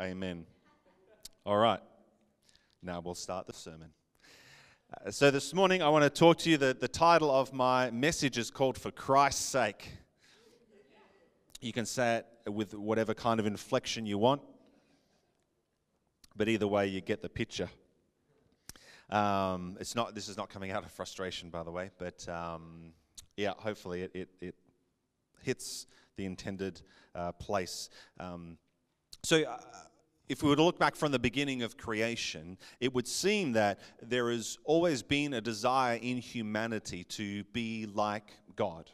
Amen. All right. Now we'll start the sermon. Uh, so this morning I want to talk to you. The, the title of my message is called For Christ's Sake. You can say it with whatever kind of inflection you want, but either way, you get the picture. Um, it's not. This is not coming out of frustration, by the way, but um, yeah, hopefully it, it, it, hits the intended uh, place. Um, so. Uh, if we were to look back from the beginning of creation, it would seem that there has always been a desire in humanity to be like God.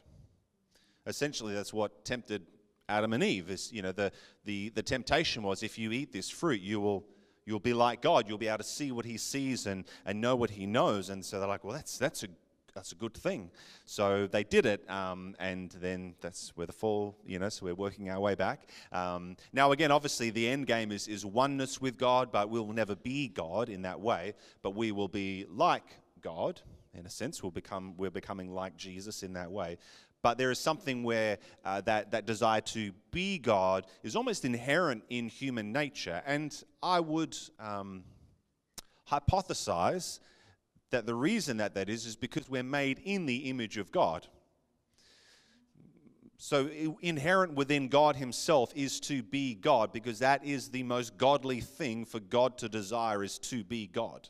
Essentially, that's what tempted Adam and Eve. Is you know the the the temptation was if you eat this fruit, you will you'll be like God. You'll be able to see what He sees and and know what He knows. And so they're like, well, that's that's a that's a good thing. So they did it, um, and then that's where the fall, you know, so we're working our way back. Um, now, again, obviously, the end game is, is oneness with God, but we'll never be God in that way, but we will be like God. In a sense, we'll become, we're becoming like Jesus in that way. But there is something where uh, that, that desire to be God is almost inherent in human nature. And I would um, hypothesize that the reason that that is is because we're made in the image of God. So, inherent within God Himself is to be God because that is the most godly thing for God to desire is to be God.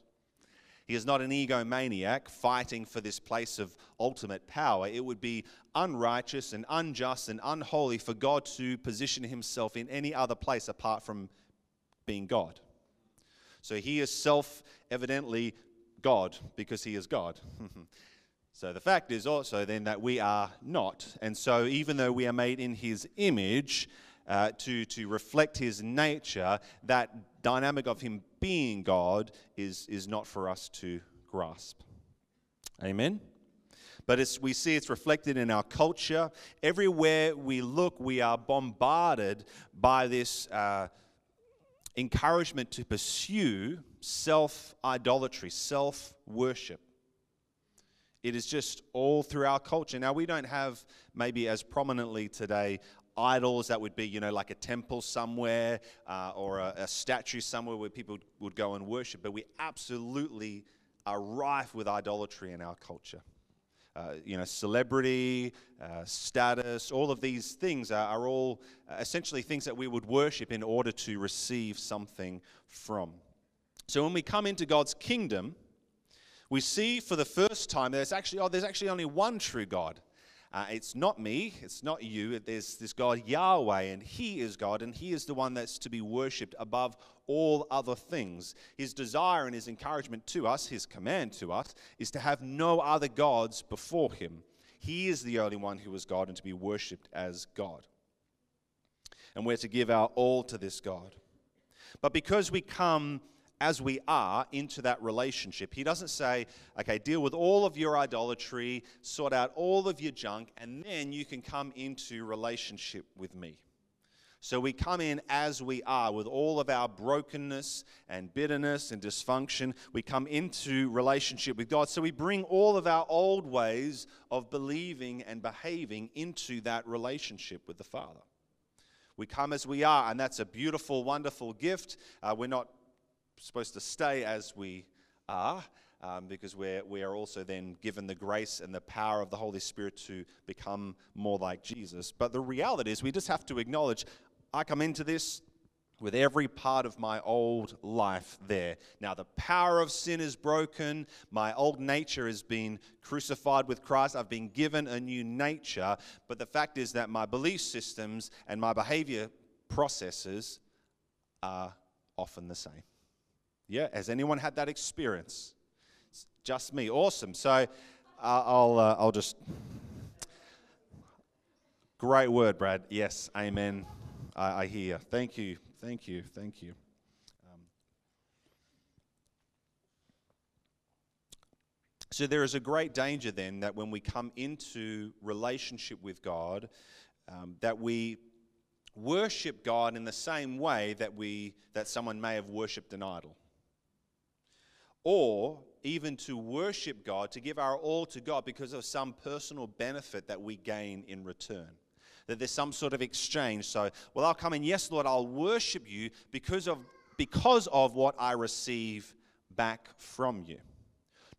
He is not an egomaniac fighting for this place of ultimate power. It would be unrighteous and unjust and unholy for God to position Himself in any other place apart from being God. So He is self evidently God because he is God. so the fact is also then that we are not. And so even though we are made in his image, uh, to, to reflect his nature, that dynamic of him being God is, is not for us to grasp. Amen? But it's, we see it's reflected in our culture. Everywhere we look, we are bombarded by this uh, encouragement to pursue self idolatry, self worship. It is just all through our culture. Now, we don't have maybe as prominently today idols that would be, you know, like a temple somewhere uh, or a, a statue somewhere where people would go and worship, but we absolutely are rife with idolatry in our culture. Uh, you know, celebrity, uh, status, all of these things are, are all uh, essentially things that we would worship in order to receive something from. So when we come into God's kingdom, we see for the first time there's actually oh, there's actually only one true God. Uh, it's not me, it's not you. There's this God Yahweh, and He is God, and He is the one that's to be worshipped above all other things. His desire and His encouragement to us, His command to us, is to have no other gods before Him. He is the only one who is God and to be worshipped as God. And we're to give our all to this God. But because we come as we are into that relationship. He doesn't say, okay, deal with all of your idolatry, sort out all of your junk, and then you can come into relationship with me. So we come in as we are with all of our brokenness and bitterness and dysfunction. We come into relationship with God. So we bring all of our old ways of believing and behaving into that relationship with the Father. We come as we are, and that's a beautiful, wonderful gift. Uh, we're not supposed to stay as we are. Um, because we're, we are also then given the grace and the power of the Holy Spirit to become more like Jesus. But the reality is, we just have to acknowledge I come into this with every part of my old life there. Now, the power of sin is broken. My old nature has been crucified with Christ. I've been given a new nature. But the fact is that my belief systems and my behavior processes are often the same. Yeah, has anyone had that experience? It's just me. Awesome. So uh, I'll, uh, I'll just. Great word, Brad. Yes, amen. I, I hear. Thank you. Thank you. Thank you. Um, so there is a great danger then that when we come into relationship with God, um, that we worship God in the same way that we that someone may have worshipped an idol or even to worship God, to give our all to God because of some personal benefit that we gain in return. that there's some sort of exchange. So, well, I'll come in, yes, Lord, I'll worship you because of, because of what I receive back from you.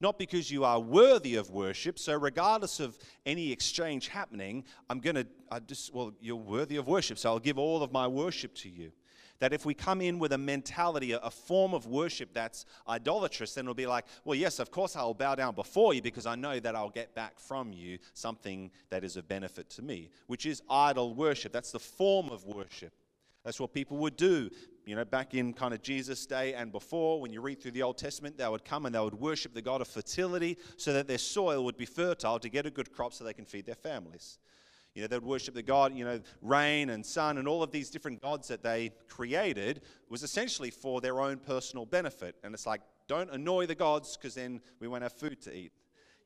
Not because you are worthy of worship. So, regardless of any exchange happening, I'm going to, I just, well, you're worthy of worship. So, I'll give all of my worship to you. That if we come in with a mentality, a form of worship that's idolatrous, then it'll be like, well, yes, of course I'll bow down before you because I know that I'll get back from you something that is of benefit to me, which is idol worship. That's the form of worship. That's what people would do. You know, back in kind of Jesus' day and before, when you read through the Old Testament, they would come and they would worship the God of fertility so that their soil would be fertile to get a good crop so they can feed their families. You know, they'd worship the God, you know, rain and sun and all of these different gods that they created was essentially for their own personal benefit. And it's like, don't annoy the gods because then we won't have food to eat.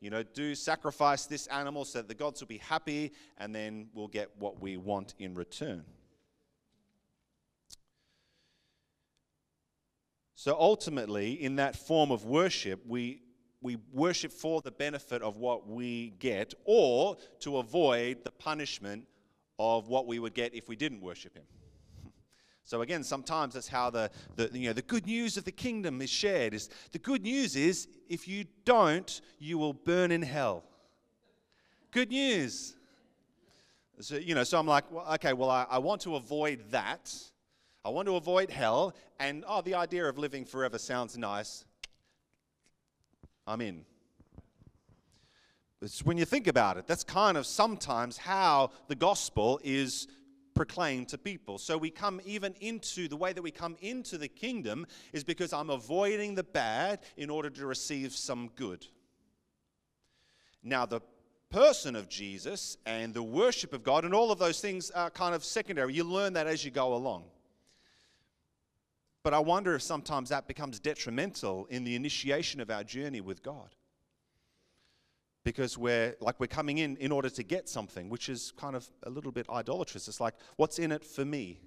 You know, do sacrifice this animal so that the gods will be happy and then we'll get what we want in return. So ultimately, in that form of worship, we we worship for the benefit of what we get or to avoid the punishment of what we would get if we didn't worship him. So again, sometimes that's how the, the, you know, the good news of the kingdom is shared. Is the good news is if you don't, you will burn in hell. Good news. So, you know, so I'm like, well, okay, well, I, I want to avoid that. I want to avoid hell. And oh, the idea of living forever sounds nice. I'm in. It's when you think about it, that's kind of sometimes how the gospel is proclaimed to people. So we come even into the way that we come into the kingdom is because I'm avoiding the bad in order to receive some good. Now, the person of Jesus and the worship of God and all of those things are kind of secondary. You learn that as you go along. But I wonder if sometimes that becomes detrimental in the initiation of our journey with God. Because we're like we're coming in in order to get something, which is kind of a little bit idolatrous. It's like, what's in it for me?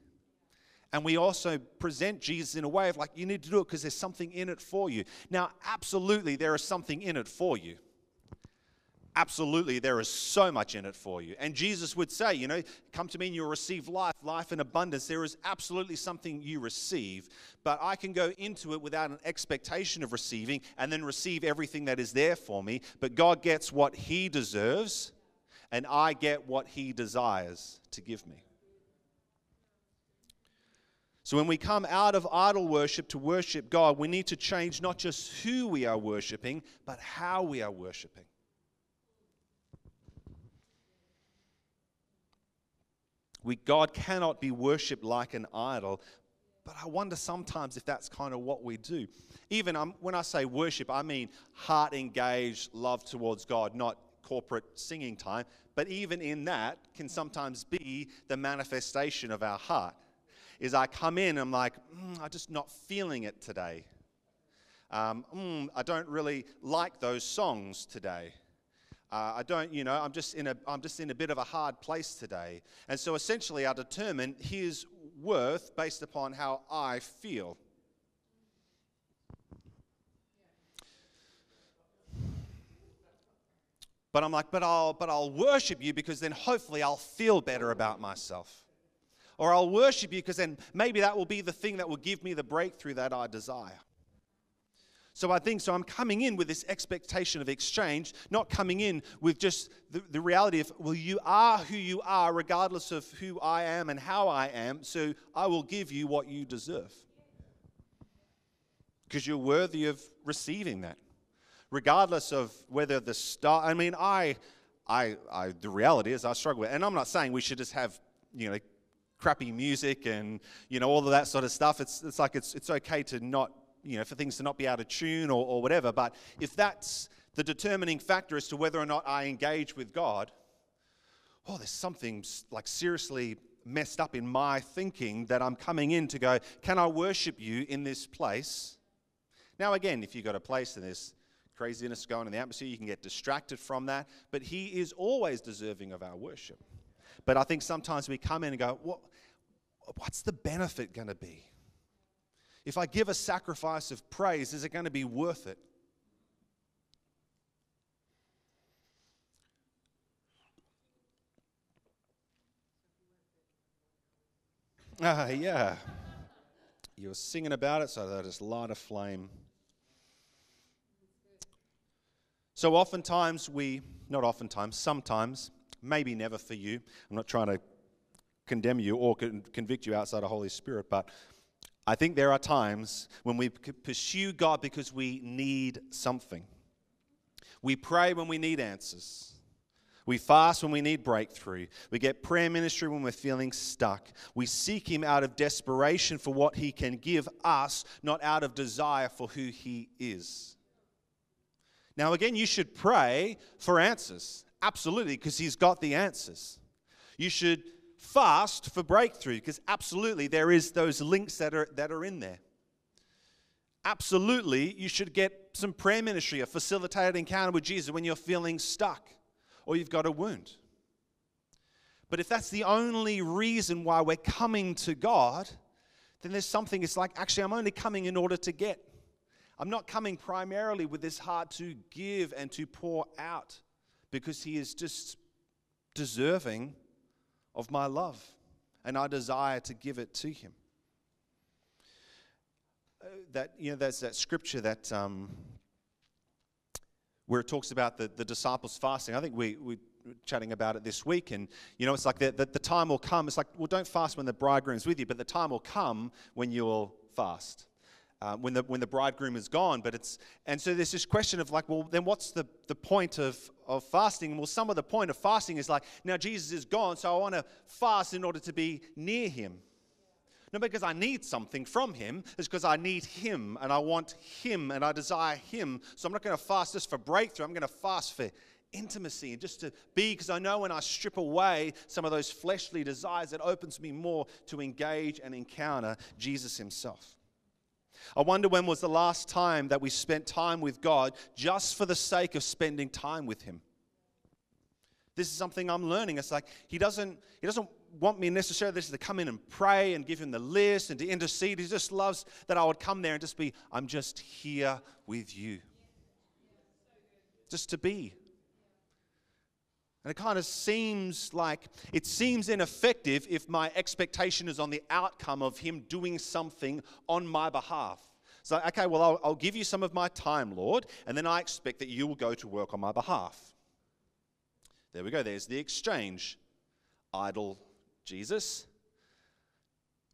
And we also present Jesus in a way of like, you need to do it because there's something in it for you. Now, absolutely, there is something in it for you absolutely there is so much in it for you. And Jesus would say, you know, come to me and you'll receive life, life in abundance. There is absolutely something you receive, but I can go into it without an expectation of receiving and then receive everything that is there for me. But God gets what He deserves, and I get what He desires to give me. So, when we come out of idol worship to worship God, we need to change not just who we are worshiping, but how we are worshiping. We, God cannot be worshipped like an idol. But I wonder sometimes if that's kind of what we do. Even um, when I say worship, I mean heart engaged love towards God, not corporate singing time. But even in that can sometimes be the manifestation of our heart. Is I come in, I'm like, mm, I'm just not feeling it today. Um, mm, I don't really like those songs today. Uh, I don't, you know, I'm just, in a, I'm just in a bit of a hard place today. And so essentially, I determine his worth based upon how I feel. But I'm like, but I'll, but I'll worship you because then hopefully I'll feel better about myself. Or I'll worship you because then maybe that will be the thing that will give me the breakthrough that I desire. So I think so. I'm coming in with this expectation of exchange, not coming in with just the, the reality of, well, you are who you are, regardless of who I am and how I am. So I will give you what you deserve. Because you're worthy of receiving that. Regardless of whether the star, I mean, I, I, I, the reality is I struggle with, and I'm not saying we should just have, you know, crappy music and, you know, all of that sort of stuff. It's, it's like it's, it's okay to not you know, for things to not be out of tune or, or whatever. But if that's the determining factor as to whether or not I engage with God, oh, there's something like seriously messed up in my thinking that I'm coming in to go, can I worship you in this place? Now, again, if you've got a place and there's craziness going in the atmosphere, you can get distracted from that. But He is always deserving of our worship. But I think sometimes we come in and go, what, what's the benefit going to be? If I give a sacrifice of praise, is it going to be worth it? Ah, yeah. You were singing about it, so that is light a flame. So oftentimes we, not oftentimes, sometimes, maybe never for you. I'm not trying to condemn you or convict you outside of Holy Spirit, but I think there are times when we pursue God because we need something. We pray when we need answers. We fast when we need breakthrough. We get prayer ministry when we're feeling stuck. We seek Him out of desperation for what He can give us, not out of desire for who He is. Now, again, you should pray for answers. Absolutely, because He's got the answers. You should fast for breakthrough, because absolutely there is those links that are, that are in there. Absolutely, you should get some prayer ministry, a facilitated encounter with Jesus when you're feeling stuck or you've got a wound. But if that's the only reason why we're coming to God, then there's something, it's like, actually, I'm only coming in order to get. I'm not coming primarily with this heart to give and to pour out because He is just deserving of my love and I desire to give it to Him. Uh, that, you know, there's that scripture that. Um, where it talks about the, the disciples fasting. I think we, we were chatting about it this week, and you know, it's like the, the, the time will come. It's like, well, don't fast when the bridegroom's with you, but the time will come when you'll fast. Uh, when the when the bridegroom is gone, but it's and so there's this question of like, well, then what's the, the point of, of fasting? Well, some of the point of fasting is like, now Jesus is gone, so I want to fast in order to be near him. Not because I need something from Him, it's because I need Him and I want Him and I desire Him. So I'm not going to fast just for breakthrough, I'm going to fast for intimacy and just to be, because I know when I strip away some of those fleshly desires, it opens me more to engage and encounter Jesus Himself. I wonder when was the last time that we spent time with God just for the sake of spending time with Him. This is something I'm learning. It's like He doesn't, He doesn't want me necessarily to come in and pray and give him the list and to intercede. He just loves that I would come there and just be, I'm just here with you. Just to be. And it kind of seems like it seems ineffective if my expectation is on the outcome of him doing something on my behalf. So, okay, well, I'll, I'll give you some of my time, Lord, and then I expect that you will go to work on my behalf. There we go, there's the exchange. Idol Jesus.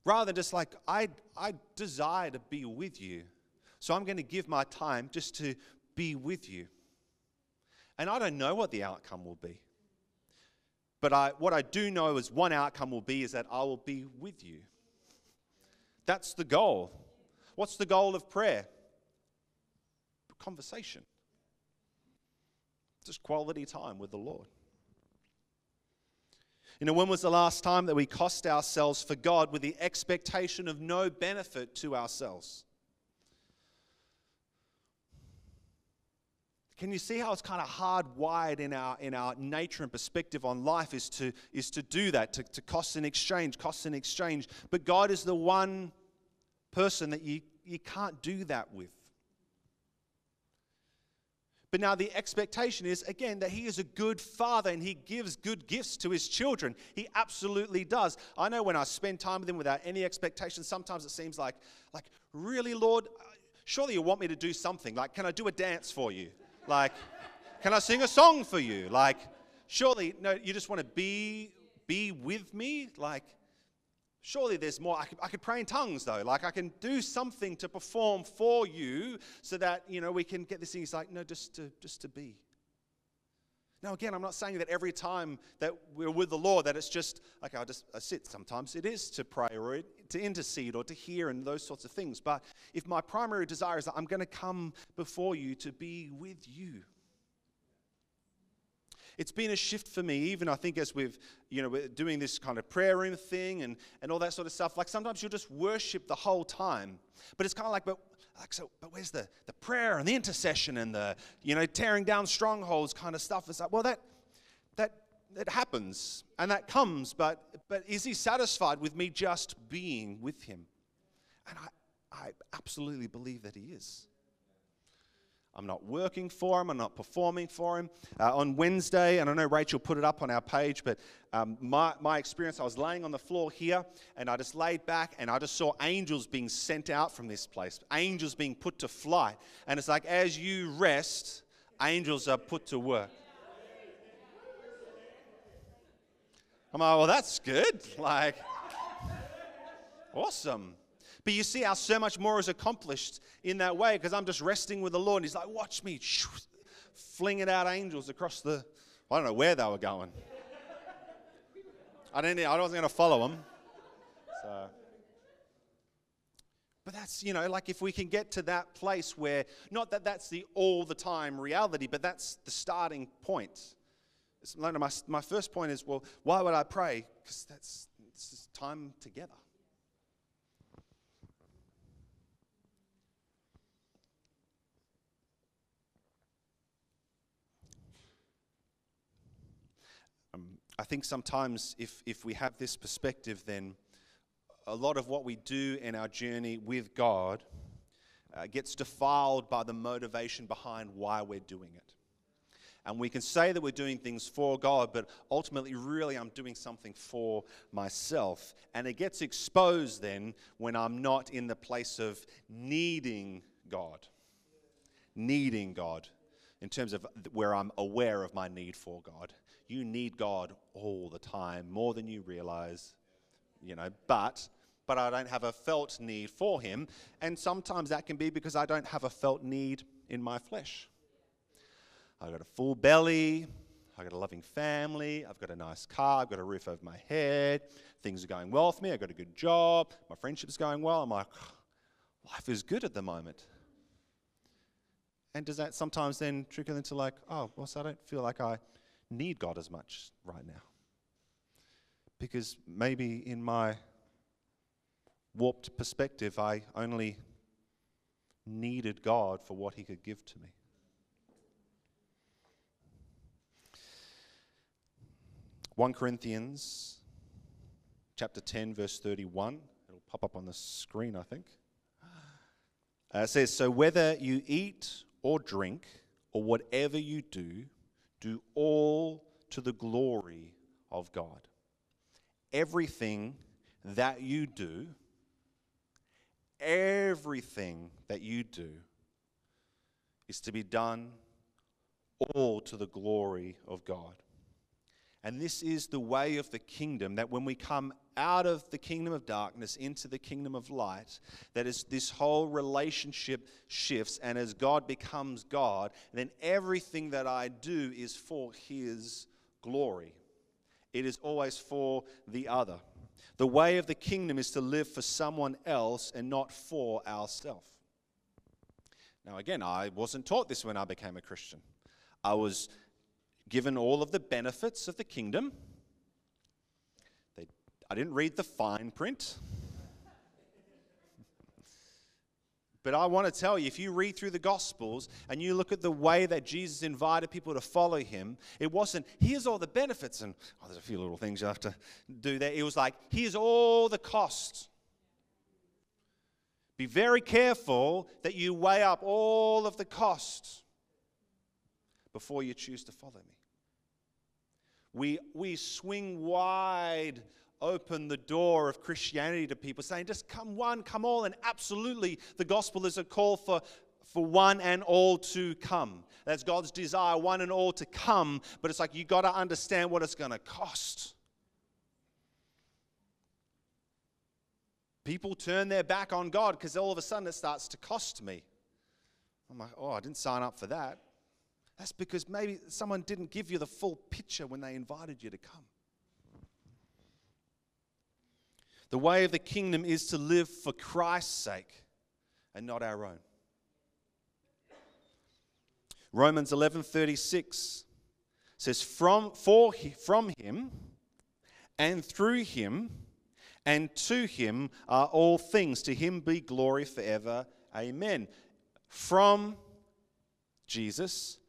Rather than just like, I, I desire to be with you. So I'm going to give my time just to be with you. And I don't know what the outcome will be. But I, what I do know is one outcome will be is that I will be with you. That's the goal. What's the goal of prayer? Conversation. Just quality time with the Lord. You know, when was the last time that we cost ourselves for God with the expectation of no benefit to ourselves? Can you see how it's kind of hardwired in our, in our nature and perspective on life is to, is to do that, to, to cost in exchange, cost in exchange. But God is the one person that you, you can't do that with. But now the expectation is, again, that he is a good father and he gives good gifts to his children. He absolutely does. I know when I spend time with him without any expectation, sometimes it seems like, like, really, Lord, uh, surely you want me to do something. Like, can I do a dance for you? Like, can I sing a song for you? Like, surely, no, you just want to be, be with me? Like, Surely there's more. I could, I could, pray in tongues though. Like I can do something to perform for you so that, you know, we can get this thing. He's like, no, just to, just to be. Now, again, I'm not saying that every time that we're with the Lord that it's just, okay, I'll just I sit. Sometimes it is to pray or to intercede or to hear and those sorts of things. But if my primary desire is that I'm going to come before you to be with you, it's been a shift for me, even I think as we've, you know, we're doing this kind of prayer room thing and, and all that sort of stuff. Like sometimes you'll just worship the whole time. But it's kind of like, but like so, but where's the, the prayer and the intercession and the, you know, tearing down strongholds kind of stuff? It's like, well, that that that happens and that comes, but but is he satisfied with me just being with him? And I, I absolutely believe that he is. I'm not working for him. I'm not performing for him. Uh, on Wednesday, and I know Rachel put it up on our page, but um, my, my experience, I was laying on the floor here and I just laid back and I just saw angels being sent out from this place, angels being put to flight. And it's like as you rest, angels are put to work. I'm like, well, that's good. Like, awesome. But you see how so much more is accomplished in that way because I'm just resting with the Lord. And He's like, watch me flinging out angels across the, I don't know where they were going. I didn't, I wasn't going to follow them. So. But that's, you know, like if we can get to that place where, not that that's the all the time reality, but that's the starting point. It's, My, my first point is, well, why would I pray? Because that's this is time together. I think sometimes if, if we have this perspective, then a lot of what we do in our journey with God uh, gets defiled by the motivation behind why we're doing it. And we can say that we're doing things for God, but ultimately, really, I'm doing something for myself. And it gets exposed then when I'm not in the place of needing God. Needing God in terms of where I'm aware of my need for God. You need God all the time, more than you realize, you know, but but I don't have a felt need for him, and sometimes that can be because I don't have a felt need in my flesh. I've got a full belly, I've got a loving family, I've got a nice car, I've got a roof over my head, things are going well for me, I've got a good job, my friendship's going well. I'm like, life is good at the moment. And does that sometimes then trickle into like, oh, well, so I don't feel like I need God as much right now? Because maybe in my warped perspective, I only needed God for what He could give to me. One Corinthians chapter 10, verse 31. It'll pop up on the screen, I think. Uh, it says, So whether you eat or drink, or whatever you do, do all to the glory of God. Everything that you do, everything that you do is to be done all to the glory of God. And this is the way of the kingdom that when we come out of the kingdom of darkness into the kingdom of light, that is this whole relationship shifts. And as God becomes God, then everything that I do is for His glory. It is always for the other. The way of the kingdom is to live for someone else and not for ourselves. Now, again, I wasn't taught this when I became a Christian. I was given all of the benefits of the kingdom. They, I didn't read the fine print. But I want to tell you, if you read through the Gospels and you look at the way that Jesus invited people to follow him, it wasn't, here's all the benefits, and oh, there's a few little things you have to do there. It was like, here's all the costs. Be very careful that you weigh up all of the costs before you choose to follow me. We, we swing wide open the door of Christianity to people, saying, just come one, come all. And absolutely, the gospel is a call for, for one and all to come. That's God's desire, one and all to come. But it's like you got to understand what it's going to cost. People turn their back on God because all of a sudden it starts to cost me. I'm like, oh, I didn't sign up for that. That's because maybe someone didn't give you the full picture when they invited you to come. The way of the kingdom is to live for Christ's sake and not our own. Romans 11:36 says from for from him and through him and to him are all things to him be glory forever amen from Jesus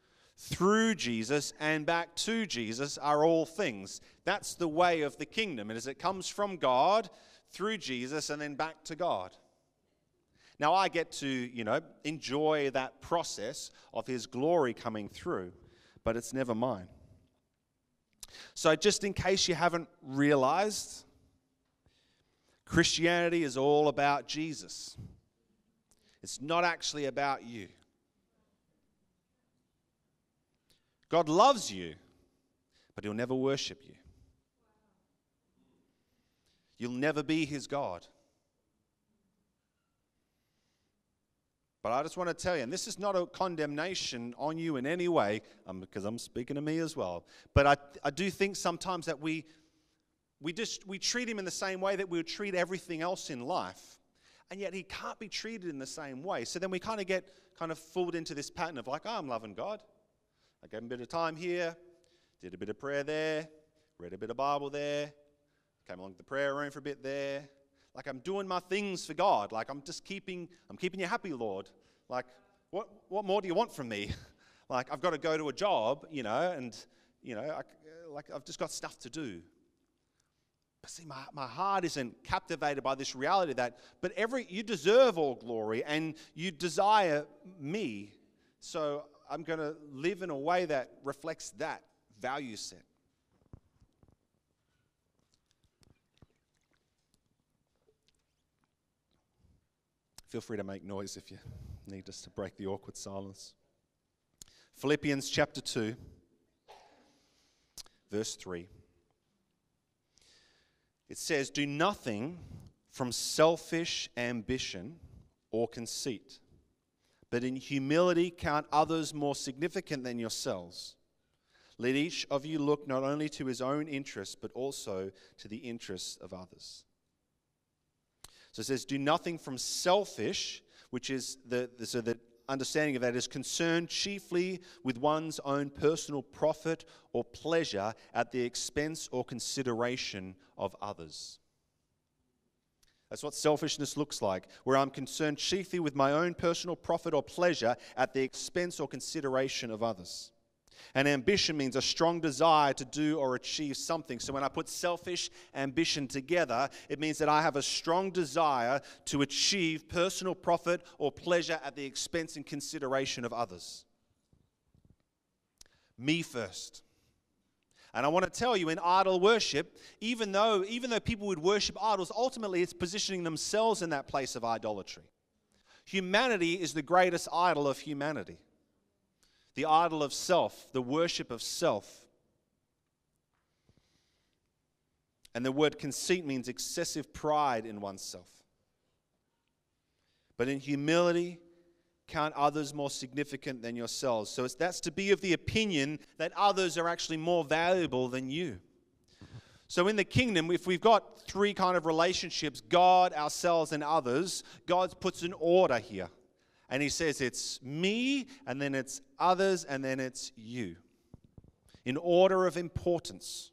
through Jesus and back to Jesus are all things. That's the way of the kingdom. And as it comes from God through Jesus and then back to God. Now I get to, you know, enjoy that process of His glory coming through, but it's never mine. So, just in case you haven't realized, Christianity is all about Jesus. It's not actually about you. God loves you, but He'll never worship you. You'll never be His God. But I just want to tell you, and this is not a condemnation on you in any way, um, because I'm speaking to me as well. But I, I do think sometimes that we, we just we treat him in the same way that we would treat everything else in life, and yet he can't be treated in the same way. So then we kind of get kind of fooled into this pattern of like, oh, I'm loving God. I gave him a bit of time here, did a bit of prayer there, read a bit of Bible there, came along to the prayer room for a bit there, like I'm doing my things for God. Like I'm just keeping, I'm keeping you happy, Lord. Like, what, what more do you want from me? like I've got to go to a job, you know, and, you know, I, like I've just got stuff to do. But see, my, my heart isn't captivated by this reality that, but every, you deserve all glory and you desire me. So I'm going to live in a way that reflects that value set. Feel free to make noise if you need us to break the awkward silence. Philippians chapter 2, verse 3. It says, Do nothing from selfish ambition or conceit, but in humility count others more significant than yourselves. Let each of you look not only to his own interests, but also to the interests of others. So it says, do nothing from selfish, which is the, the so the understanding of that is concerned chiefly with one's own personal profit or pleasure at the expense or consideration of others. That's what selfishness looks like, where I'm concerned chiefly with my own personal profit or pleasure at the expense or consideration of others. And ambition means a strong desire to do or achieve something. So when I put selfish ambition together, it means that I have a strong desire to achieve personal profit or pleasure at the expense and consideration of others. Me first. And I want to tell you in idol worship, even though, even though people would worship idols, ultimately it's positioning themselves in that place of idolatry. Humanity is the greatest idol of humanity the idol of self, the worship of self. And the word conceit means excessive pride in oneself. But in humility, count others more significant than yourselves. So it's, that's to be of the opinion that others are actually more valuable than you. So in the kingdom, if we've got three kind of relationships God, ourselves, and others God puts an order here. And he says it's me, and then it's others, and then it's you. In order of importance.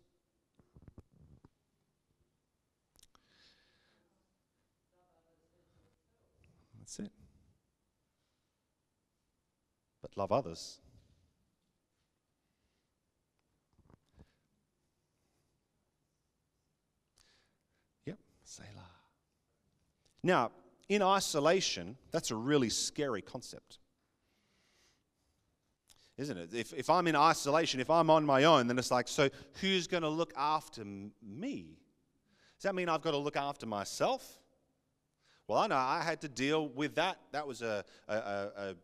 Love others. Yep, Selah. Now, in isolation, that's a really scary concept. Isn't it? If, if I'm in isolation, if I'm on my own, then it's like, so who's going to look after me? Does that mean I've got to look after myself? Well, I know I had to deal with that. That was a, a, a,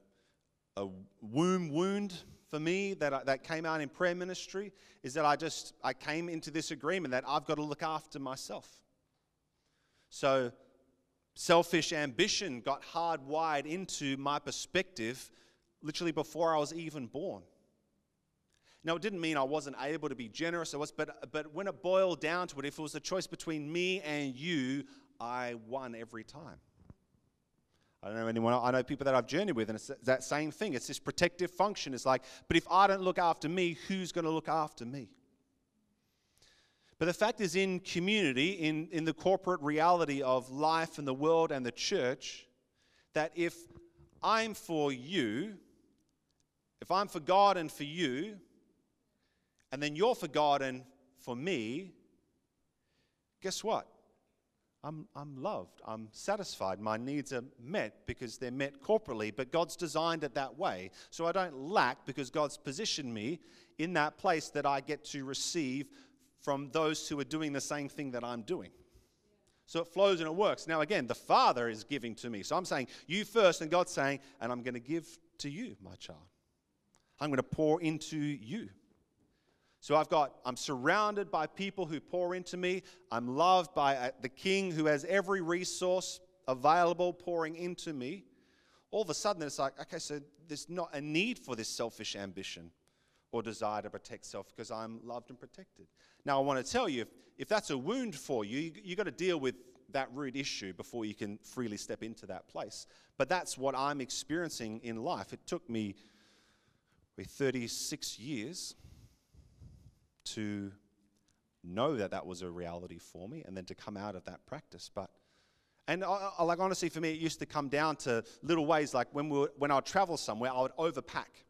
a womb wound for me that, I, that came out in prayer ministry is that I just I came into this agreement that I've got to look after myself. So selfish ambition got hardwired into my perspective literally before I was even born. Now, it didn't mean I wasn't able to be generous, I was, but, but when it boiled down to it, if it was a choice between me and you, I won every time. I don't know anyone, I know people that I've journeyed with, and it's that same thing. It's this protective function. It's like, but if I don't look after me, who's going to look after me? But the fact is, in community, in, in the corporate reality of life and the world and the church, that if I'm for you, if I'm for God and for you, and then you're for God and for me, guess what? I'm, I'm loved. I'm satisfied. My needs are met because they're met corporately, but God's designed it that way. So I don't lack because God's positioned me in that place that I get to receive from those who are doing the same thing that I'm doing. So it flows and it works. Now, again, the Father is giving to me. So I'm saying, you first, and God's saying, and I'm going to give to you, my child. I'm going to pour into you. So I've got, I'm surrounded by people who pour into me. I'm loved by uh, the King who has every resource available pouring into me. All of a sudden, it's like, okay, so there's not a need for this selfish ambition or desire to protect self because I'm loved and protected. Now, I want to tell you if, if that's a wound for you, you you've got to deal with that root issue before you can freely step into that place. But that's what I'm experiencing in life. It took me 36 years to know that that was a reality for me and then to come out of that practice. But and I, I, like honestly, for me, it used to come down to little ways like when we were, when I would travel somewhere, I would overpack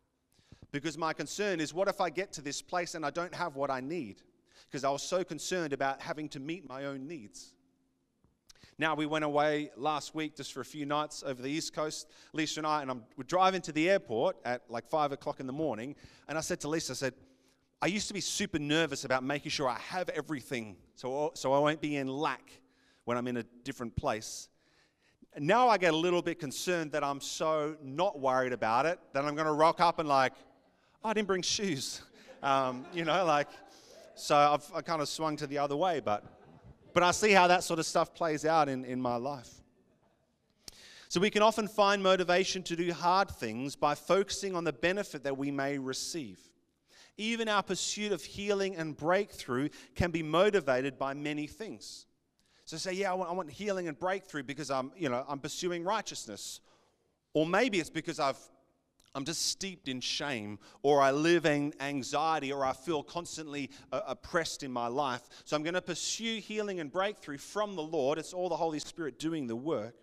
because my concern is, what if I get to this place and I don't have what I need? Because I was so concerned about having to meet my own needs. Now we went away last week just for a few nights over the East Coast, Lisa and I, and I'm, we're driving to the airport at like five o'clock in the morning, and I said to Lisa, I said, I used to be super nervous about making sure I have everything so, so I won't be in lack when I'm in a different place. Now I get a little bit concerned that I'm so not worried about it that I'm going to rock up and, like, oh, I didn't bring shoes. Um, you know, like, so I've I kind of swung to the other way, but, but I see how that sort of stuff plays out in, in my life. So we can often find motivation to do hard things by focusing on the benefit that we may receive. Even our pursuit of healing and breakthrough can be motivated by many things. So say, yeah, I want, I want healing and breakthrough because I'm, you know, I'm pursuing righteousness. Or maybe it's because I've I'm just steeped in shame, or I live in anxiety, or I feel constantly uh, oppressed in my life. So I'm going to pursue healing and breakthrough from the Lord. It's all the Holy Spirit doing the work.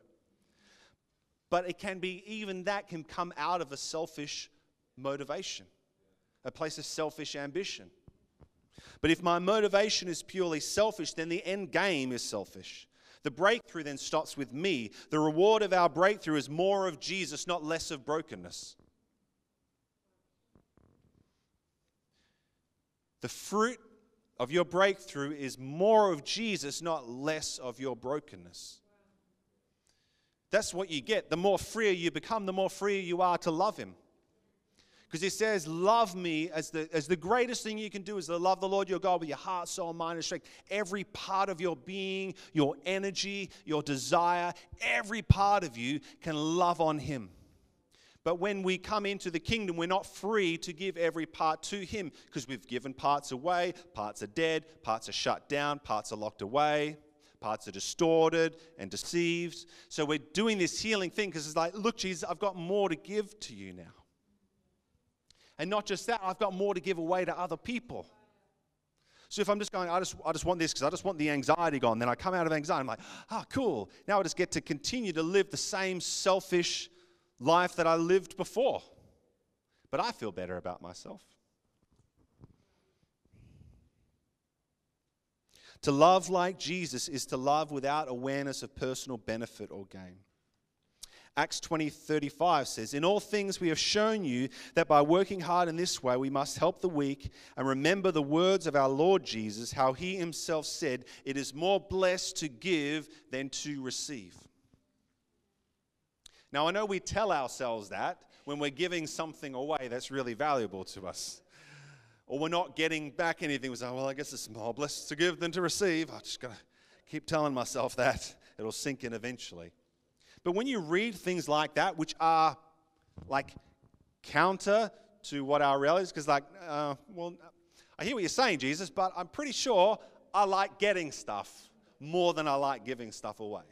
But it can be, even that can come out of a selfish motivation a place of selfish ambition. But if my motivation is purely selfish, then the end game is selfish. The breakthrough then stops with me. The reward of our breakthrough is more of Jesus, not less of brokenness. The fruit of your breakthrough is more of Jesus, not less of your brokenness. That's what you get. The more freer you become, the more freer you are to love Him. Because he says, Love me as the, as the greatest thing you can do is to love the Lord your God with your heart, soul, mind, and strength. Every part of your being, your energy, your desire, every part of you can love on him. But when we come into the kingdom, we're not free to give every part to Him because we've given parts away. Parts are dead, parts are shut down, parts are locked away, parts are distorted and deceived. So we're doing this healing thing because it's like, look, Jesus, I've got more to give to you now. And not just that, I've got more to give away to other people. So if I'm just going, I just, I just want this because I just want the anxiety gone, then I come out of anxiety, I'm like, ah, oh, cool. Now I just get to continue to live the same selfish life that I lived before. But I feel better about myself. To love like Jesus is to love without awareness of personal benefit or gain. Acts 20 35 says, In all things we have shown you that by working hard in this way we must help the weak and remember the words of our Lord Jesus, how he himself said, It is more blessed to give than to receive. Now, I know we tell ourselves that when we're giving something away that's really valuable to us. Or we're not getting back anything. We say, well, I guess it's more blessed to give than to receive. I just got to keep telling myself that. It'll sink in eventually. But when you read things like that, which are like counter to what our reality is, because, like, uh, well, I hear what you're saying, Jesus, but I'm pretty sure I like getting stuff more than I like giving stuff away.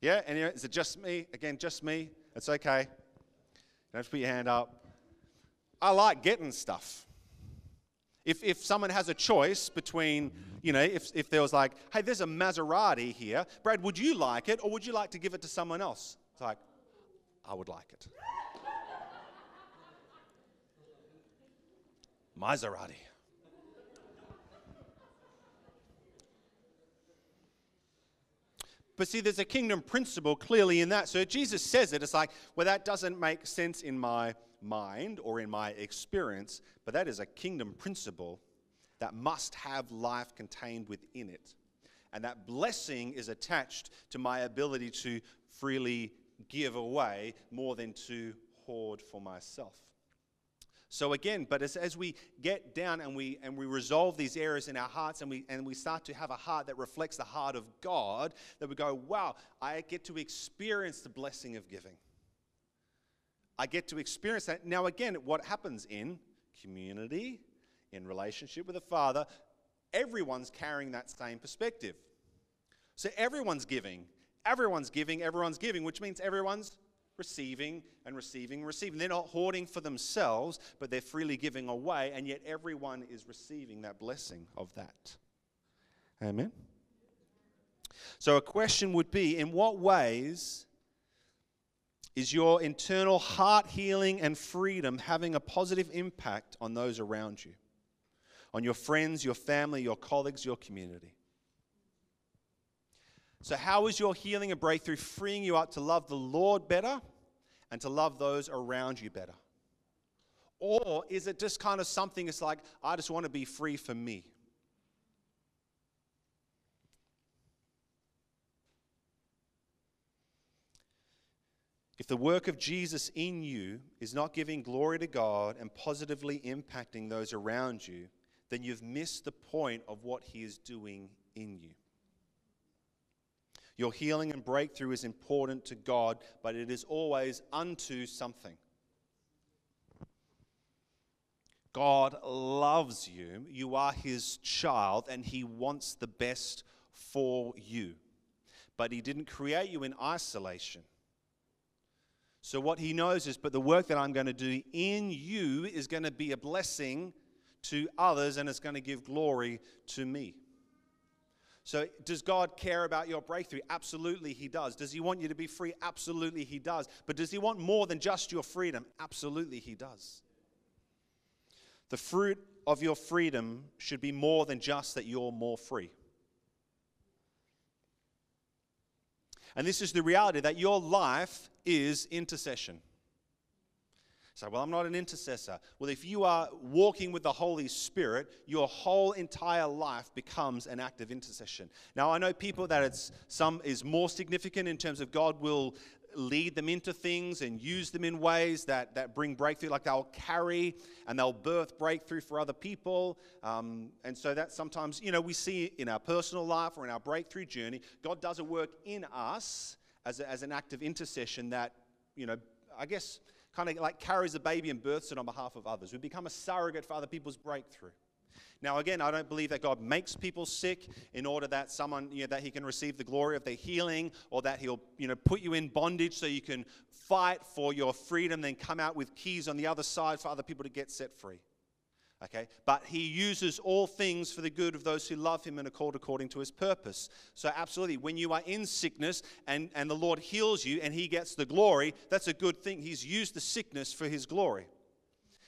Yeah? And is it just me? Again, just me? It's okay. Don't put your hand up. I like getting stuff. If, if someone has a choice between, you know, if, if there was like, hey, there's a Maserati here, Brad, would you like it or would you like to give it to someone else? It's like, I would like it. Maserati. But see, there's a kingdom principle clearly in that. So Jesus says it. It's like, well, that doesn't make sense in my mind or in my experience, but that is a kingdom principle that must have life contained within it. And that blessing is attached to my ability to freely give away more than to hoard for myself. So again, but as, as we get down and we and we resolve these areas in our hearts and we and we start to have a heart that reflects the heart of God, that we go, wow, I get to experience the blessing of giving. I get to experience that. Now again, what happens in community, in relationship with the Father, everyone's carrying that same perspective. So everyone's giving. Everyone's giving, everyone's giving, which means everyone's receiving and receiving and receiving. They're not hoarding for themselves, but they're freely giving away, and yet everyone is receiving that blessing of that. Amen? So, a question would be in what ways is your internal heart healing and freedom having a positive impact on those around you? On your friends, your family, your colleagues, your community? So, how is your healing and breakthrough freeing you up to love the Lord better and to love those around you better? Or is it just kind of something it's like, I just want to be free for me? If the work of Jesus in you is not giving glory to God and positively impacting those around you, then you've missed the point of what He is doing in you. Your healing and breakthrough is important to God, but it is always unto something. God loves you. You are his child, and he wants the best for you. But he didn't create you in isolation. So, what he knows is, but the work that I'm going to do in you is going to be a blessing to others, and it's going to give glory to me. So, does God care about your breakthrough? Absolutely, He does. Does He want you to be free? Absolutely, He does. But does He want more than just your freedom? Absolutely, He does. The fruit of your freedom should be more than just that you're more free. And this is the reality that your life is intercession. So, well, I'm not an intercessor. Well, if you are walking with the Holy Spirit, your whole entire life becomes an act of intercession. Now, I know people that it's some is more significant in terms of God will lead them into things and use them in ways that, that bring breakthrough, like they'll carry and they'll birth breakthrough for other people. Um, and so that sometimes, you know, we see in our personal life or in our breakthrough journey, God does a work in us as, a, as an act of intercession that, you know, I guess kind of like carries a baby and births it on behalf of others. We become a surrogate for other people's breakthrough. Now, again, I don't believe that God makes people sick in order that someone, you know, that He can receive the glory of their healing, or that He'll, you know, put you in bondage so you can fight for your freedom, then come out with keys on the other side for other people to get set free. Okay? But he uses all things for the good of those who love him and are called according to his purpose. So, absolutely, when you are in sickness and, and the Lord heals you and he gets the glory, that's a good thing. He's used the sickness for his glory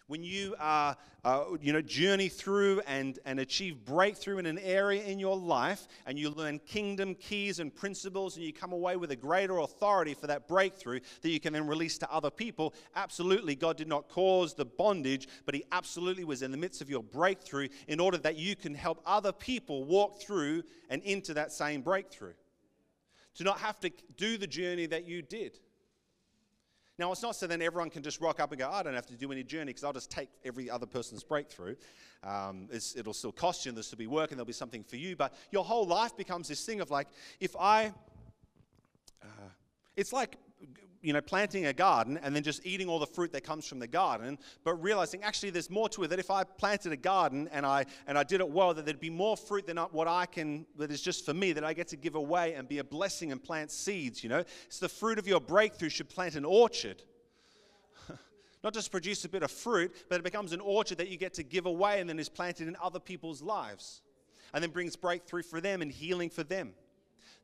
when you uh, uh, you know journey through and, and achieve breakthrough in an area in your life and you learn kingdom keys and principles and you come away with a greater authority for that breakthrough that you can then release to other people absolutely god did not cause the bondage but he absolutely was in the midst of your breakthrough in order that you can help other people walk through and into that same breakthrough. To not have to do the journey that you did now, it's not so then everyone can just rock up and go, I don't have to do any journey because I'll just take every other person's breakthrough. Um, it'll still cost you and there'll still be work and there'll be something for you. But your whole life becomes this thing of like, if I, uh, it's like you know, planting a garden and then just eating all the fruit that comes from the garden, but realizing actually there's more to it. That if I planted a garden and I and I did it well, that there'd be more fruit than what I can that is just for me that I get to give away and be a blessing and plant seeds. You know, it's the fruit of your breakthrough should plant an orchard. Not just produce a bit of fruit, but it becomes an orchard that you get to give away and then is planted in other people's lives, and then brings breakthrough for them and healing for them.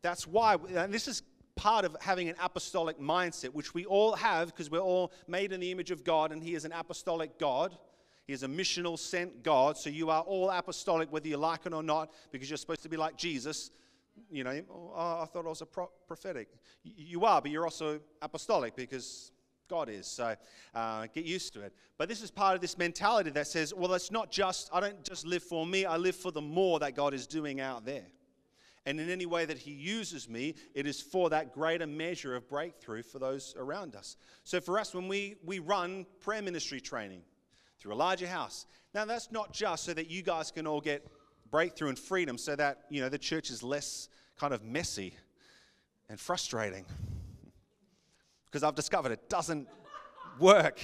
That's why, and this is part of having an apostolic mindset, which we all have because we're all made in the image of God and He is an apostolic God. He is a missional sent God. So you are all apostolic, whether you like it or not, because you're supposed to be like Jesus. You know, oh, I thought I was a pro- prophetic. You are, but you're also apostolic because God is. So uh, get used to it. But this is part of this mentality that says, well, it's not just, I don't just live for me, I live for the more that God is doing out there. And in any way that He uses me, it is for that greater measure of breakthrough for those around us. So for us, when we, we run prayer ministry training through a larger House, now that's not just so that you guys can all get breakthrough and freedom so that, you know, the church is less kind of messy and frustrating. Because I've discovered it doesn't work.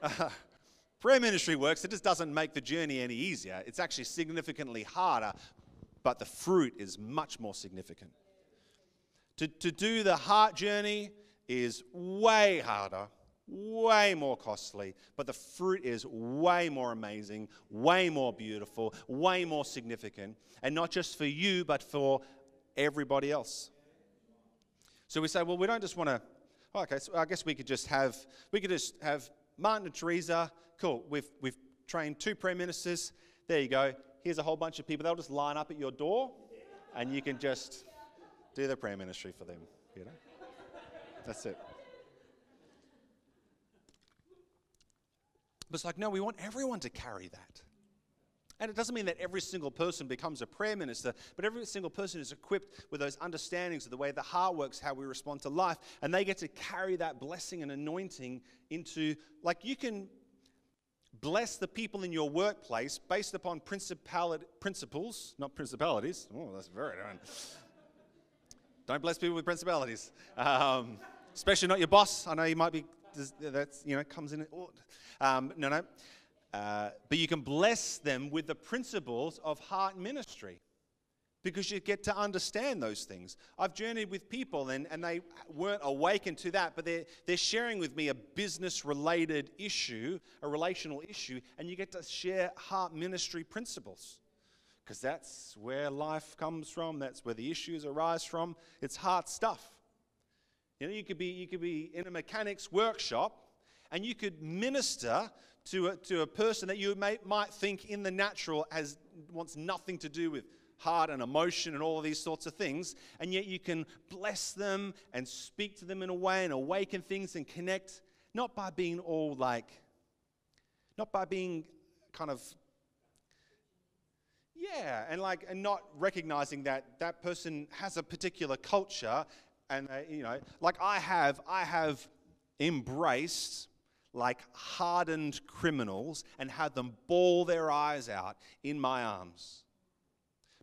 Uh, prayer ministry works, it just doesn't make the journey any easier. It's actually significantly harder, but the fruit is much more significant. To, to do the heart journey is way harder, way more costly, but the fruit is way more amazing, way more beautiful, way more significant, and not just for you, but for everybody else. So we say, well, we don't just want to. Oh, okay, so I guess we could just have we could just have Martin and Teresa. Cool. We've we've trained two prime ministers. There you go here's a whole bunch of people. They'll just line up at your door, and you can just do the prayer ministry for them. You know, that's it. But it's like, no, we want everyone to carry that. And it doesn't mean that every single person becomes a prayer minister, but every single person is equipped with those understandings of the way the heart works, how we respond to life, and they get to carry that blessing and anointing into, like, you can bless the people in your workplace based upon principles, not principalities. Oh, that's very. Don't bless people with principalities, um, especially not your boss. I know you might be. That's you know comes in. Um, no, no. Uh, but you can bless them with the principles of heart ministry because you get to understand those things. I've journeyed with people and, and they weren't awakened to that, but they're, they're sharing with me a business related issue, a relational issue, and you get to share heart ministry principles because that's where life comes from, that's where the issues arise from. It's heart stuff. You know, you could be, you could be in a mechanic's workshop and you could minister to a, to a person that you may, might think in the natural has wants nothing to do with heart and emotion and all of these sorts of things, and yet you can bless them and speak to them in a way and awaken things and connect, not by being all like, not by being kind of yeah and like and not recognizing that that person has a particular culture and uh, you know like i have i have embraced like hardened criminals and had them bawl their eyes out in my arms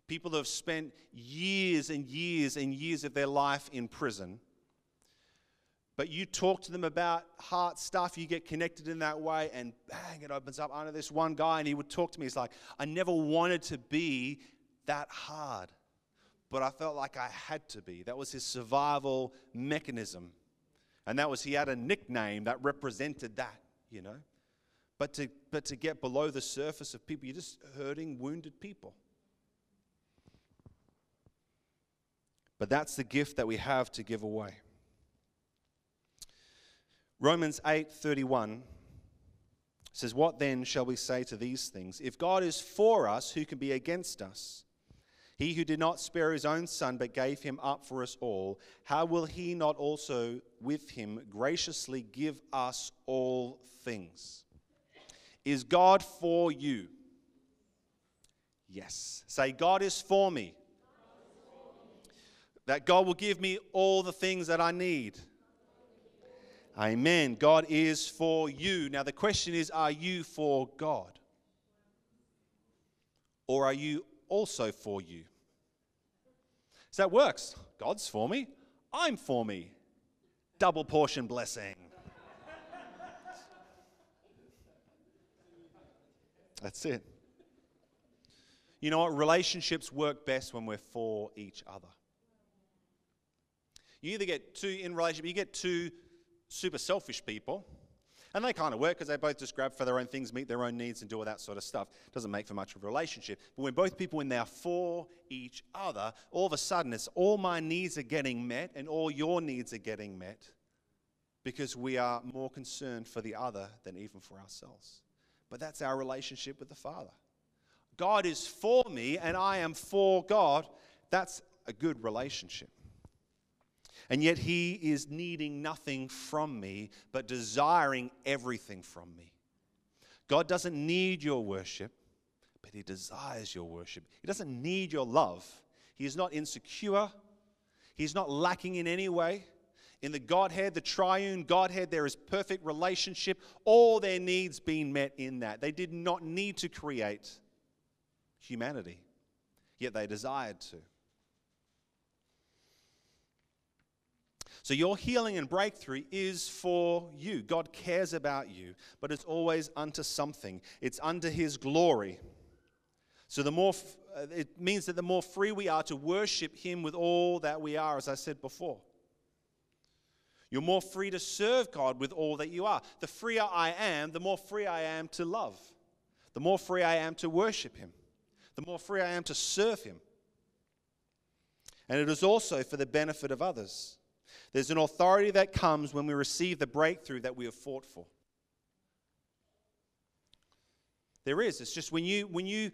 people who have spent years and years and years of their life in prison. But you talk to them about heart stuff, you get connected in that way, and bang, it opens up. I know this one guy, and he would talk to me. He's like, I never wanted to be that hard, but I felt like I had to be. That was his survival mechanism. And that was, he had a nickname that represented that, you know. But to, but to get below the surface of people, you're just hurting wounded people. But that's the gift that we have to give away. Romans 8:31 says, "What then shall we say to these things? If God is for us, who can be against us? He who did not spare his own son but gave him up for us all, how will he not also with him graciously give us all things?" Is God for you? Yes. Say, God is for me that God will give me all the things that I need. Amen. God is for you. Now, the question is are you for God? Or are you also for you? So that works. God's for me, I'm for me. Double portion blessing. That's it. You know what? Relationships work best when we're for each other. You either get two in relationship, you get two super selfish people, and they kind of work because they both just grab for their own things, meet their own needs, and do all that sort of stuff. Doesn't make for much of a relationship. But when both people in there for each other, all of a sudden it's all my needs are getting met and all your needs are getting met because we are more concerned for the other than even for ourselves. But that's our relationship with the Father. God is for me and I am for God. That's a good relationship. And yet he is needing nothing from me, but desiring everything from me. God doesn't need your worship, but he desires your worship. He doesn't need your love. He is not insecure, he's not lacking in any way. In the Godhead, the triune Godhead, there is perfect relationship, all their needs being met in that. They did not need to create humanity, yet they desired to. So, your healing and breakthrough is for you. God cares about you, but it's always unto something, it's unto His glory. So, the more, uh, it means that the more free we are to worship Him with all that we are, as I said before. You're more free to serve God with all that you are. The freer I am, the more free I am to love. The more free I am to worship Him. The more free I am to serve Him. And it is also for the benefit of others. There's an authority that comes when we receive the breakthrough that we have fought for. There is. It's just when you when you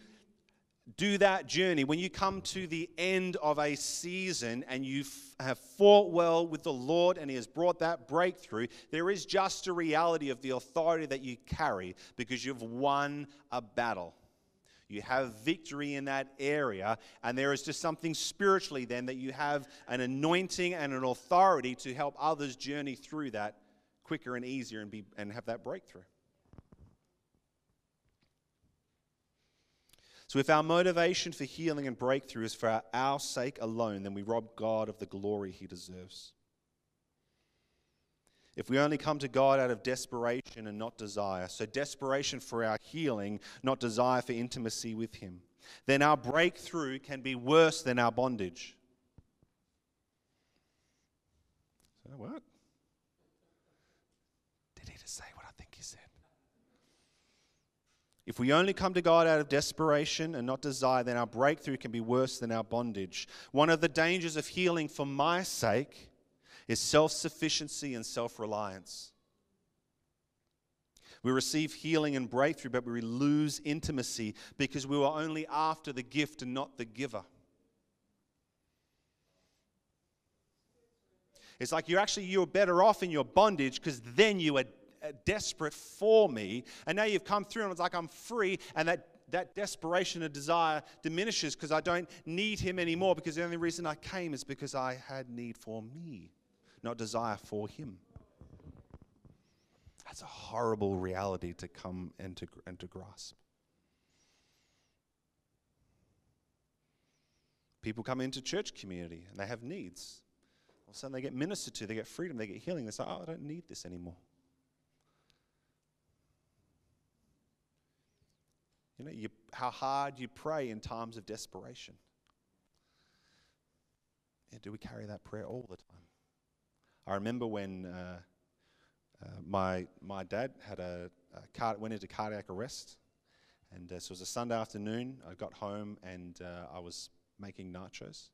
do that journey, when you come to the end of a season and you have fought well with the Lord and He has brought that breakthrough, there is just a reality of the authority that you carry because you've won a battle. You have victory in that area, and there is just something spiritually then that you have an anointing and an authority to help others journey through that quicker and easier and, be, and have that breakthrough. So, if our motivation for healing and breakthrough is for our, our sake alone, then we rob God of the glory he deserves. If we only come to God out of desperation and not desire, so desperation for our healing, not desire for intimacy with Him, then our breakthrough can be worse than our bondage. So, what? Did he just say what I think he said? If we only come to God out of desperation and not desire, then our breakthrough can be worse than our bondage. One of the dangers of healing for my sake is self sufficiency and self reliance. We receive healing and breakthrough, but we lose intimacy because we were only after the gift and not the giver. It's like you're actually you're better off in your bondage because then you were uh, desperate for me, and now you've come through and it's like I'm free, and that that desperation and desire diminishes because I don't need him anymore because the only reason I came is because I had need for me not desire for Him. That's a horrible reality to come and to, and to grasp. People come into church community and they have needs. All of a sudden they get ministered to, they get freedom, they get healing. They say, Oh, I don't need this anymore. You know, you, how hard you pray in times of desperation. Yeah, do we carry that prayer all the time? I remember when uh, uh, my, my dad had a, a car, went into cardiac arrest, and uh, so it was a Sunday afternoon. I got home and uh, I was making nachos.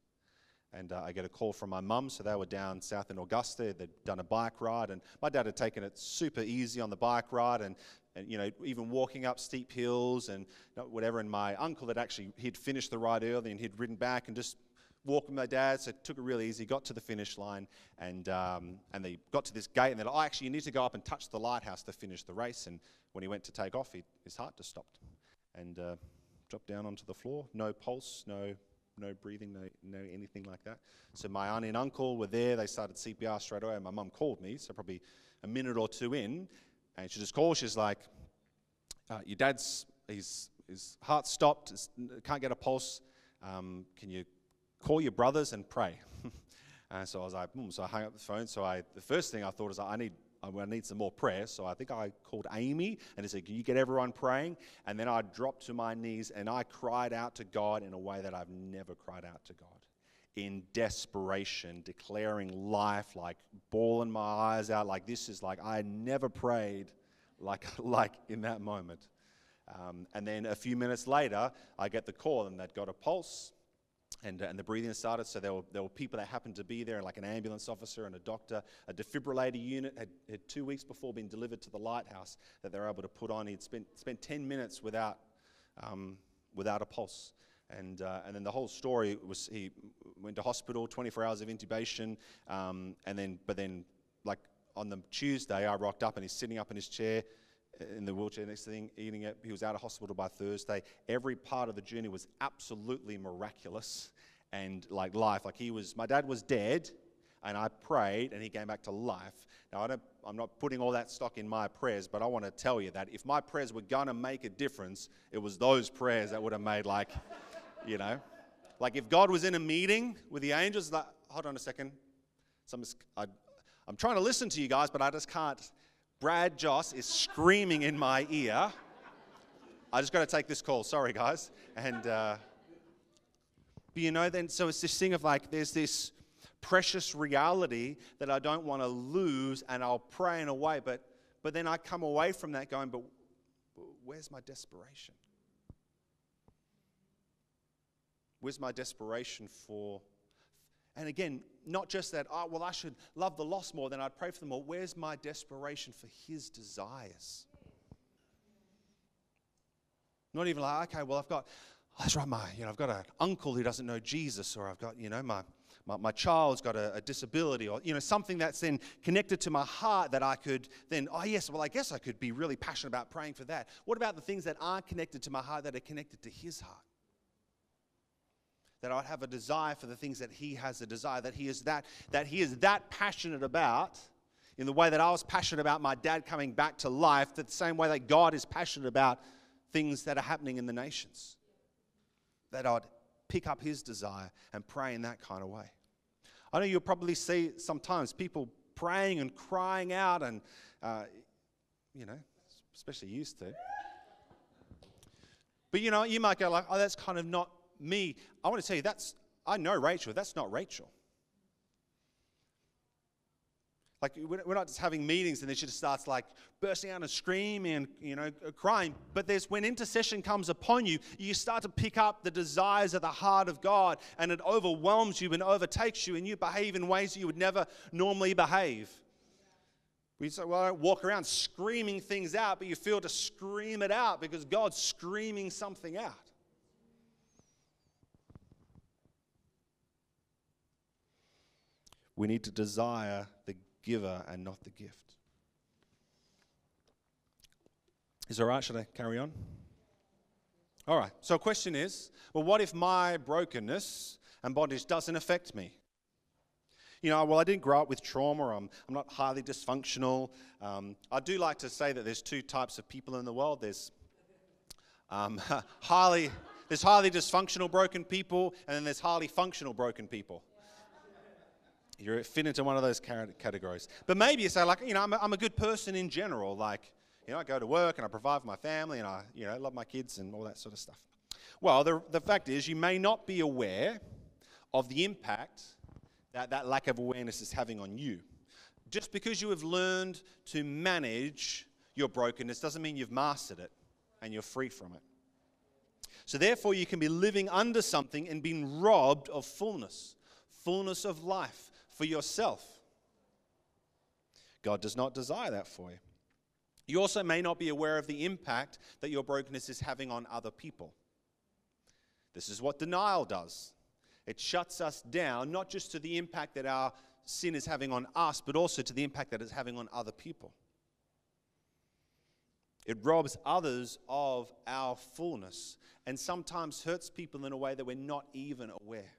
And uh, I get a call from my mum, so they were down south in Augusta. They'd done a bike ride, and my dad had taken it super easy on the bike ride, and, and you know, even walking up steep hills and whatever. And my uncle had actually he'd finished the ride early, and he'd ridden back and just walked with my dad, so took it really easy. Got to the finish line, and um, and they got to this gate, and they're like, "Oh, actually, you need to go up and touch the lighthouse to finish the race." And when he went to take off, he, his heart just stopped, and uh, dropped down onto the floor. No pulse, no no breathing, no no anything like that. So my aunt and uncle were there. They started CPR straight away. And my mum called me, so probably a minute or two in, and she just called. She's like, uh, "Your dad's his his heart stopped. Can't get a pulse. Um, can you call your brothers and pray. and so I was like, hmm. so I hung up the phone. So I, the first thing I thought is, I need, I need some more prayer. So I think I called Amy and I said, Can you get everyone praying? And then I dropped to my knees and I cried out to God in a way that I've never cried out to God. In desperation, declaring life, like bawling my eyes out, like this is like I never prayed like, like in that moment. Um, and then a few minutes later, I get the call and they'd got a pulse and, uh, and the breathing started. So there were, there were people that happened to be there, like an ambulance officer and a doctor. A defibrillator unit had, had two weeks before been delivered to the lighthouse that they were able to put on. He'd spent, spent 10 minutes without, um, without a pulse. And, uh, and then the whole story was he went to hospital, 24 hours of intubation, um, and then, but then, like on the Tuesday, I rocked up and he's sitting up in his chair, in the wheelchair next thing, eating it. He was out of hospital by Thursday. Every part of the journey was absolutely miraculous and like life. Like he was, my dad was dead, and I prayed, and he came back to life. Now, I don't, I'm not putting all that stock in my prayers, but I want to tell you that if my prayers were going to make a difference, it was those prayers that would have made, like, you know, like if God was in a meeting with the angels, like, hold on a second. Some, I, I'm trying to listen to you guys, but I just can't. Brad Joss is screaming in my ear. I just got to take this call. Sorry, guys. And, uh, but you know, then, so it's this thing of like, there's this precious reality that I don't want to lose, and I'll pray in a way, but, but then I come away from that going, but where's my desperation? Where's my desperation for? And again, not just that, oh, well, I should love the lost more than I'd pray for them more. Where's my desperation for his desires? Not even like, okay, well, I've got, oh, that's right, my, you know, I've got an uncle who doesn't know Jesus, or I've got, you know, my, my, my child's got a, a, disability or you know something that's then connected to my heart that i could then oh yes well i guess i could be really passionate about praying for that what about the things that aren't connected to my heart that are connected to his heart that i'd have a desire for the things that he has a desire that he is that that he is that passionate about in the way that i was passionate about my dad coming back to life the same way that god is passionate about things that are happening in the nations that i'd pick up his desire and pray in that kind of way I know you'll probably see sometimes people praying and crying out, and, uh, you know, especially used to. But, you know, you might go like, oh, that's kind of not me. I want to tell you, that's, I know Rachel, that's not Rachel. Like, we're not just having meetings and then she just starts like bursting out and screaming and, you know, uh, crying. But there's when intercession comes upon you, you start to pick up the desires of the heart of God and it overwhelms you and overtakes you and you behave in ways you would never normally behave. We say, well, I don't walk around screaming things out, but you feel to scream it out because God's screaming something out. We need to desire the giver and not the gift. Is it all right? Should I carry on? All right. So, question is well, what if my brokenness and bondage doesn't affect me? You know, well, I didn't grow up with trauma. I'm, I'm not highly dysfunctional. Um, I do like to say that there's two types of people in the world. There's um, highly, there's highly dysfunctional broken people, and then there's highly functional broken people. You fit into one of those categories. But maybe you say, like, you know, I'm a, I'm a good person in general. Like, you know, I go to work and I provide for my family and I, you know, love my kids and all that sort of stuff. Well, the, the fact is, you may not be aware of the impact that that lack of awareness is having on you. Just because you have learned to manage your brokenness doesn't mean you've mastered it and you're free from it. So, therefore, you can be living under something and being robbed of fullness, fullness of life, for yourself. God does not desire that for you. You also may not be aware of the impact that your brokenness is having on other people. This is what denial does it shuts us down, not just to the impact that our sin is having on us, but also to the impact that it's having on other people. It robs others of our fullness and sometimes hurts people in a way that we're not even aware.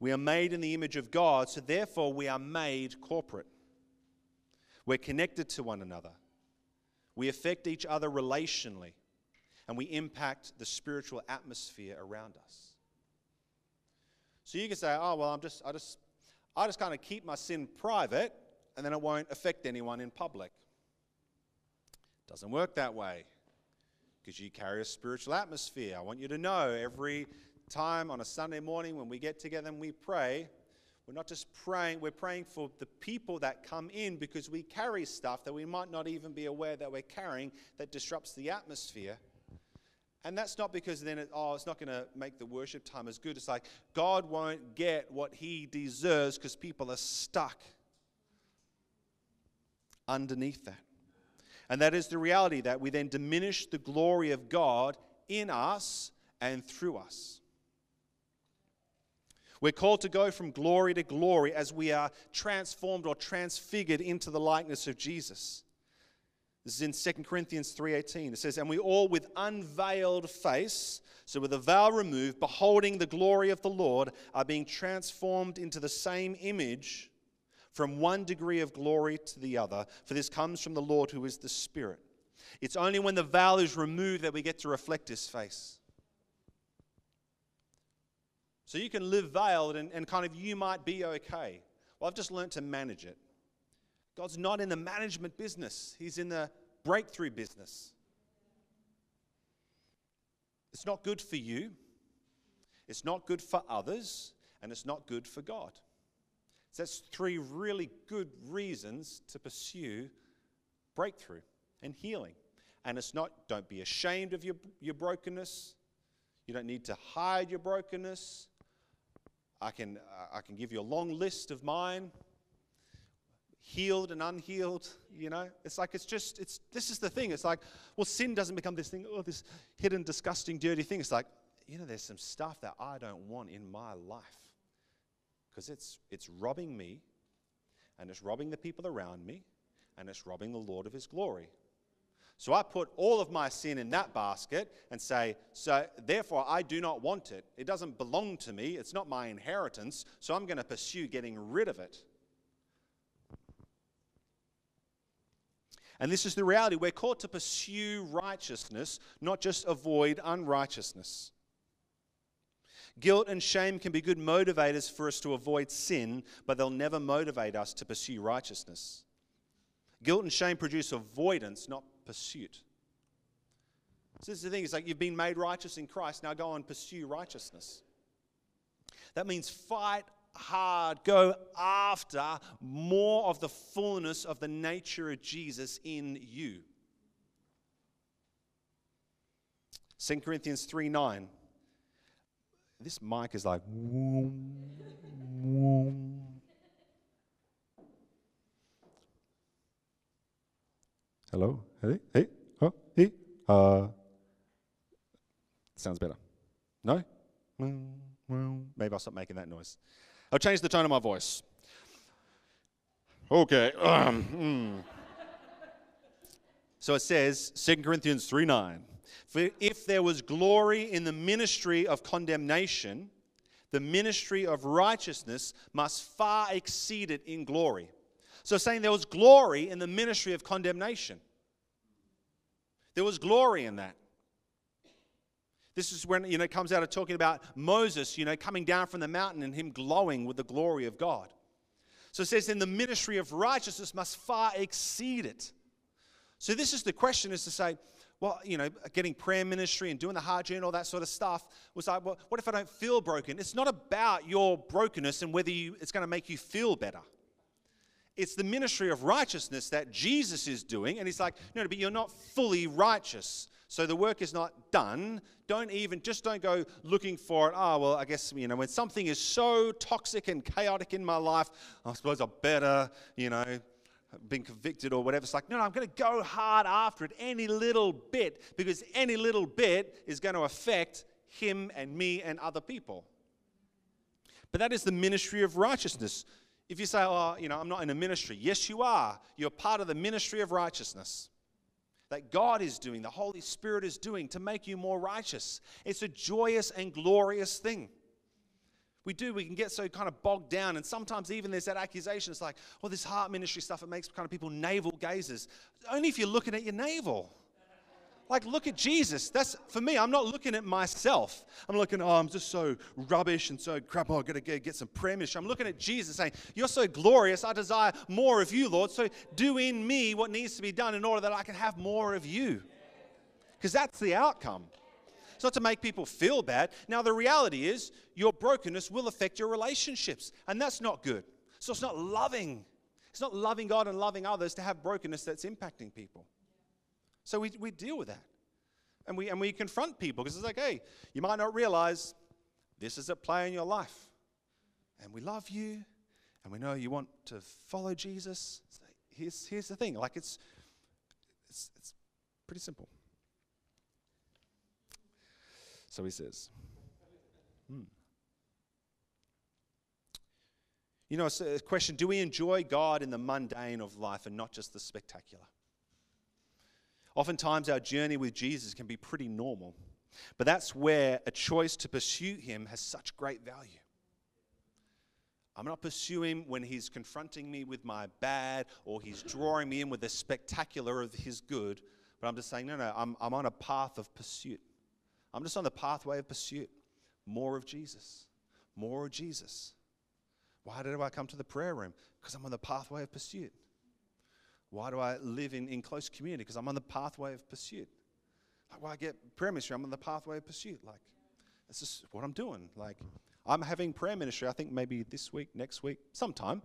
We are made in the image of God, so therefore we are made corporate. We're connected to one another. We affect each other relationally, and we impact the spiritual atmosphere around us. So you can say, "Oh, well, I'm just, I just, I just kind of keep my sin private, and then it won't affect anyone in public." Doesn't work that way, because you carry a spiritual atmosphere. I want you to know every time on a Sunday morning when we get together and we pray, we're not just praying, we're praying for the people that come in because we carry stuff that we might not even be aware that we're carrying that disrupts the atmosphere. And that's not because then, it, oh, it's not going to make the worship time as good. It's like God won't get what he deserves because people are stuck underneath that. And that is the reality that we then diminish the glory of God in us and through us. We're called to go from glory to glory as we are transformed or transfigured into the likeness of Jesus. This is in 2 Corinthians 3:18. It says, "And we all with unveiled face, so with the veil removed, beholding the glory of the Lord, are being transformed into the same image from one degree of glory to the other, for this comes from the Lord who is the Spirit." It's only when the veil is removed that we get to reflect his face. So you can live veiled and, and kind of you might be okay. Well, I've just learned to manage it. God's not in the management business, He's in the breakthrough business. It's not good for you, it's not good for others, and it's not good for God. So that's three really good reasons to pursue breakthrough and healing. And it's not, don't be ashamed of your, your brokenness. You don't need to hide your brokenness. I can, uh, I can give you a long list of mine. Healed and unhealed you know? It's like it's just it's this is the thing. It's like well sin doesn't become this thing oh this hidden disgusting dirty thing. It's like you know there's some stuff that i don't want in my life because it's it's robbing me and it's robbing the people around me and it's robbing the lord of his glory so I put all of my sin in that basket and say, so therefore I do not want it. It doesn't belong to me. It's not my inheritance. So I'm going to pursue getting rid of it. And this is the reality. We're called to pursue righteousness, not just avoid unrighteousness. Guilt and shame can be good motivators for us to avoid sin, but they'll never motivate us to pursue righteousness. Guilt and shame produce avoidance, not pursuit. So this is the thing, it's like you've been made righteous in Christ, now go and pursue righteousness. That means fight hard, go after more of the fullness of the nature of Jesus in you. 2 Corinthians 3 9. This mic is like. Hello? Hey? Hey? Oh, hey? Uh, sounds better. No? Maybe I'll stop making that noise. I'll change the tone of my voice. Okay. Um, mm. So it says, 2 Corinthians 3 9. For if there was glory in the ministry of condemnation, the ministry of righteousness must far exceed it in glory. So, saying there was glory in the ministry of condemnation. There was glory in that. This is when, you know, it comes out of talking about Moses, you know, coming down from the mountain and him glowing with the glory of God. So it says, in the ministry of righteousness must far exceed it. So this is the question is to say, well, you know, getting prayer ministry and doing the heart journey, and all that sort of stuff was like, well, what if I don't feel broken? It's not about your brokenness and whether you, it's going to make you feel better. It's the ministry of righteousness that Jesus is doing. And he's like, no, but you're not fully righteous. So the work is not done. Don't even, just don't go looking for it. Oh, well, I guess, you know, when something is so toxic and chaotic in my life, I suppose I better, you know, been convicted or whatever. It's like, no, no, I'm going to go hard after it any little bit because any little bit is going to affect him and me and other people. But that is the ministry of righteousness. If you say, oh, you know, I'm not in a ministry, yes, you are. You're part of the ministry of righteousness that God is doing, the Holy Spirit is doing to make you more righteous. It's a joyous and glorious thing. We do, we can get so kind of bogged down, and sometimes even there's that accusation. It's like, well, this heart ministry stuff, it makes kind of people navel gazers. Only if you're looking at your navel. Like, look at Jesus. That's for me. I'm not looking at myself. I'm looking, oh, I'm just so rubbish and so crap. Oh, I gotta get, get some prayer I'm looking at Jesus saying, You're so glorious. I desire more of you, Lord. So do in me what needs to be done in order that I can have more of you. Because that's the outcome. It's not to make people feel bad. Now, the reality is, your brokenness will affect your relationships, and that's not good. So it's not loving. It's not loving God and loving others to have brokenness that's impacting people. So we, we deal with that. And we, and we confront people because it's like, hey, you might not realize this is at play in your life. And we love you and we know you want to follow Jesus. So here's, here's the thing like, it's, it's, it's pretty simple. So he says. Hmm. You know, it's a question do we enjoy God in the mundane of life and not just the spectacular? Oftentimes, our journey with Jesus can be pretty normal, but that's where a choice to pursue Him has such great value. I'm not pursuing when He's confronting me with my bad or He's drawing me in with the spectacular of His good, but I'm just saying, no, no, I'm, I'm on a path of pursuit. I'm just on the pathway of pursuit. More of Jesus. More of Jesus. Why do I come to the prayer room? Because I'm on the pathway of pursuit. Why do I live in, in close community? Because I'm on the pathway of pursuit. Like, why I get prayer ministry? I'm on the pathway of pursuit. Like, this is what I'm doing. Like, I'm having prayer ministry, I think maybe this week, next week, sometime.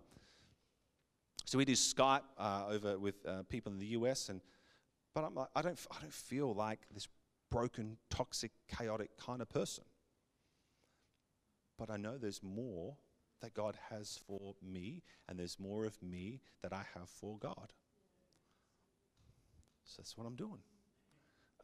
So we do Skype uh, over with uh, people in the US, and but I'm like, I don't, I don't feel like this broken, toxic, chaotic kind of person. But I know there's more that God has for me, and there's more of me that I have for God. So that's what I'm doing.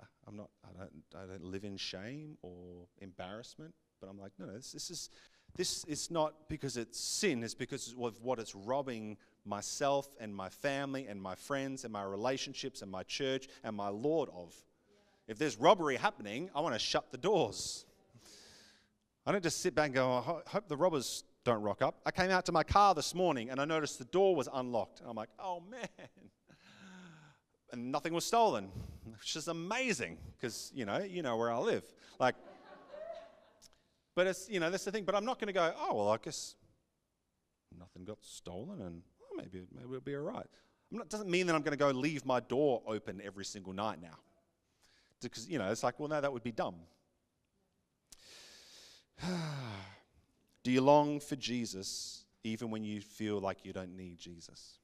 Uh, I'm not, I don't, I don't live in shame or embarrassment, but I'm like, no, no, this, this is, this is not because it's sin, it's because of what it's robbing myself and my family and my friends and my relationships and my church and my Lord of. If there's robbery happening, I want to shut the doors. I don't just sit back and go, I hope the robbers don't rock up. I came out to my car this morning and I noticed the door was unlocked. And I'm like, oh man. And nothing was stolen, which is amazing because, you know, you know where I live. Like, but it's, you know, that's the thing. But I'm not going to go, oh, well, I guess nothing got stolen and oh, maybe, maybe we'll be all right. Not, doesn't mean that I'm going to go leave my door open every single night now. Because, you know, it's like, well, no, that would be dumb. Do you long for Jesus even when you feel like you don't need Jesus?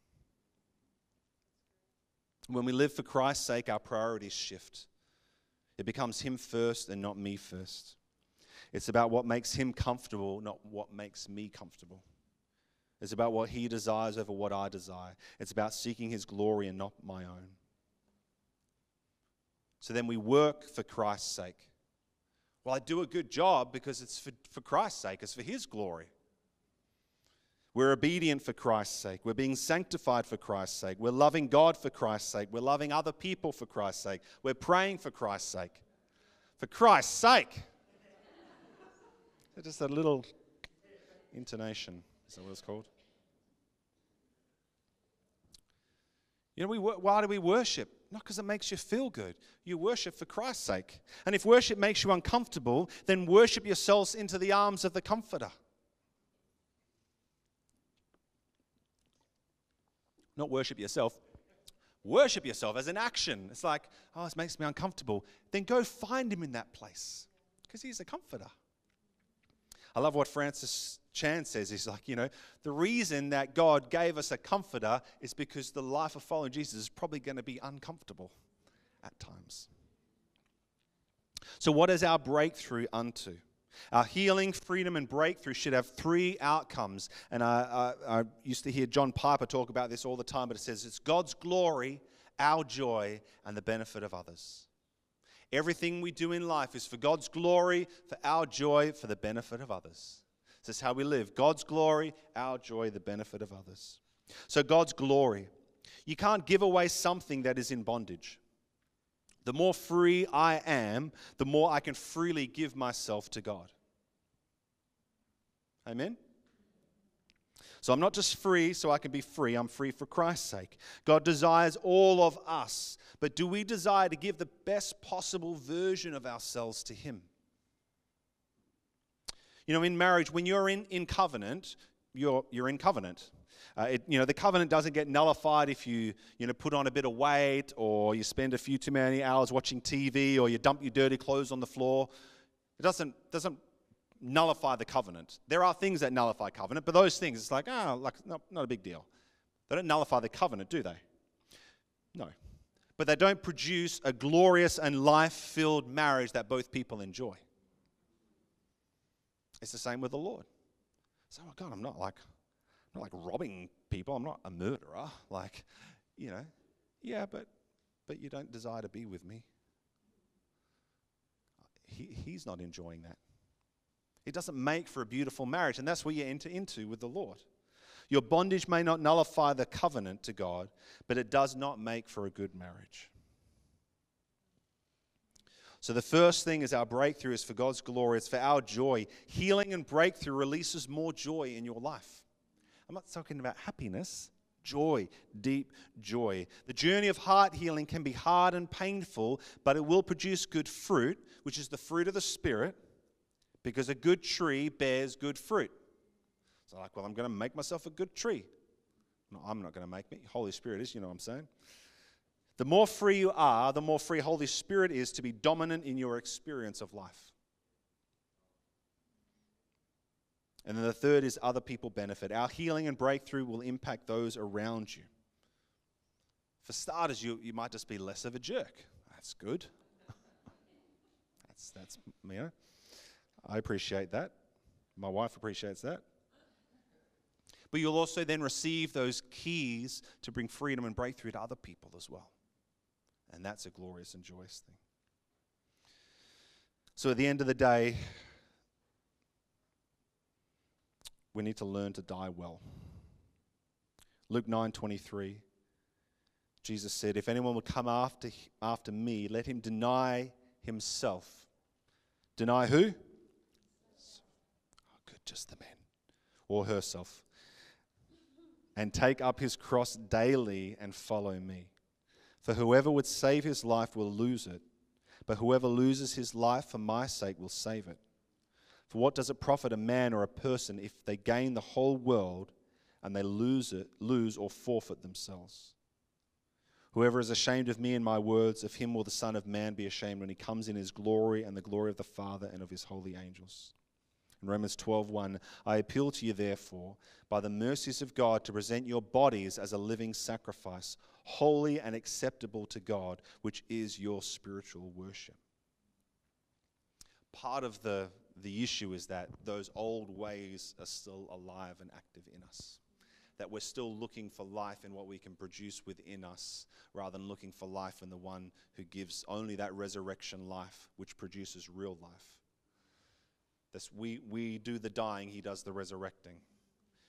When we live for Christ's sake, our priorities shift. It becomes Him first and not me first. It's about what makes Him comfortable, not what makes me comfortable. It's about what He desires over what I desire. It's about seeking His glory and not my own. So then we work for Christ's sake. Well, I do a good job because it's for, for Christ's sake, it's for His glory. We're obedient for Christ's sake. We're being sanctified for Christ's sake. We're loving God for Christ's sake. We're loving other people for Christ's sake. We're praying for Christ's sake. For Christ's sake. Just a little intonation. Is that what it's called? You know, we, why do we worship? Not because it makes you feel good. You worship for Christ's sake. And if worship makes you uncomfortable, then worship yourselves into the arms of the Comforter. Not worship yourself. Worship yourself as an action. It's like, oh, this makes me uncomfortable. Then go find him in that place because he's a comforter. I love what Francis Chan says. He's like, you know, the reason that God gave us a comforter is because the life of following Jesus is probably going to be uncomfortable at times. So, what is our breakthrough unto? Our healing, freedom, and breakthrough should have three outcomes. And I, I, I, used to hear John Piper talk about this all the time, but it says it's God's glory, our joy, and the benefit of others. Everything we do in life is for God's glory, for our joy, for the benefit of others. This is how we live God's glory, our joy, the benefit of others. So, God's glory. You can't give away something that is in bondage. The more free I am, the more I can freely give myself to God. Amen? So I'm not just free so I can be free, I'm free for Christ's sake. God desires all of us, but do we desire to give the best possible version of ourselves to Him? You know, in marriage, when you're in, in covenant, you're, you're in covenant. Uh, it, you know, the covenant doesn't get nullified if you, you know, put on a bit of weight or you spend a few too many hours watching TV or you dump your dirty clothes on the floor. It doesn't, doesn't nullify the covenant. There are things that nullify covenant, but those things, it's like, ah, oh, like, not, not a big deal. They don't nullify the covenant, do they? No. But they don't produce a glorious and life filled marriage that both people enjoy. It's the same with the Lord. So, oh God, I'm not like not like robbing people. I'm not a murderer. Like, you know, yeah, but but you don't desire to be with me. he, he's not enjoying that. It doesn't make for a beautiful marriage, and that's where you enter into with the Lord. Your bondage may not nullify the covenant to God, but it does not make for a good marriage. So, the first thing is our breakthrough is for God's glory, it's for our joy. Healing and breakthrough releases more joy in your life. I'm not talking about happiness, joy, deep joy. The journey of heart healing can be hard and painful, but it will produce good fruit, which is the fruit of the Spirit, because a good tree bears good fruit. So, like, well, I'm going to make myself a good tree. No, I'm not going to make me. Holy Spirit is, you know what I'm saying? The more free you are, the more free Holy Spirit is to be dominant in your experience of life. And then the third is other people benefit. Our healing and breakthrough will impact those around you. For starters, you, you might just be less of a jerk. That's good. that's, that's, you know, I appreciate that. My wife appreciates that. But you'll also then receive those keys to bring freedom and breakthrough to other people as well. And that's a glorious and joyous thing. So at the end of the day, we need to learn to die well. Luke 9:23 Jesus said, "If anyone will come after after me, let him deny himself." Deny who? Oh, good, just the man or herself. And take up his cross daily and follow me. For whoever would save his life will lose it, but whoever loses his life for my sake will save it. For what does it profit a man or a person if they gain the whole world and they lose it, lose or forfeit themselves? Whoever is ashamed of me and my words, of him will the Son of Man be ashamed when he comes in his glory and the glory of the Father and of his holy angels. In Romans 12:1, I appeal to you therefore, by the mercies of God, to present your bodies as a living sacrifice, holy and acceptable to God, which is your spiritual worship. Part of the the issue is that those old ways are still alive and active in us. That we're still looking for life in what we can produce within us rather than looking for life in the one who gives only that resurrection life which produces real life. This, we, we do the dying, he does the resurrecting.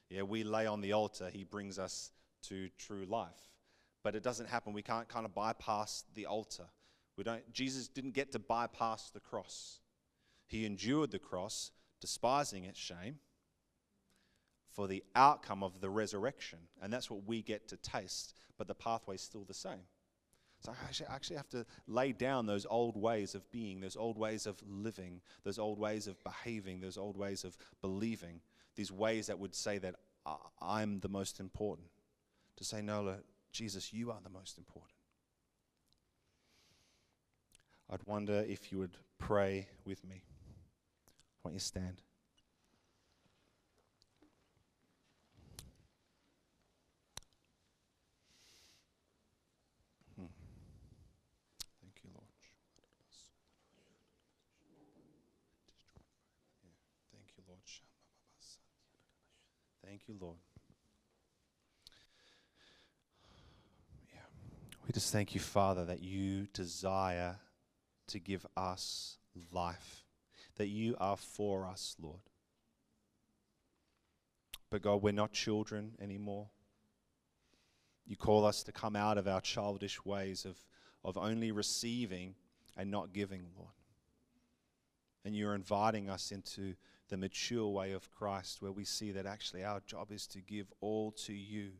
Yeah, we lay on the altar, he brings us to true life. But it doesn't happen. We can't kind of bypass the altar. We don't, Jesus didn't get to bypass the cross. He endured the cross, despising its shame, for the outcome of the resurrection. And that's what we get to taste, but the pathway's still the same. So I actually, have to lay down those old ways of being, those old ways of living, those old ways of behaving, those old ways of believing, these ways that would say that I'm the most important. To say, no, Jesus, you are the most important. I'd wonder if you would pray with me. Why don't you stand? Thank you, Lord. Thank you, Lord. Thank you, Lord. Yeah. We just thank you, Father, that you desire to give us life that you are for us, Lord. But God, we're not children anymore. You call us to come out of our childish ways of, of only receiving and not giving, Lord. And you're inviting us into the mature way of Christ where we see that actually our job is to give all to you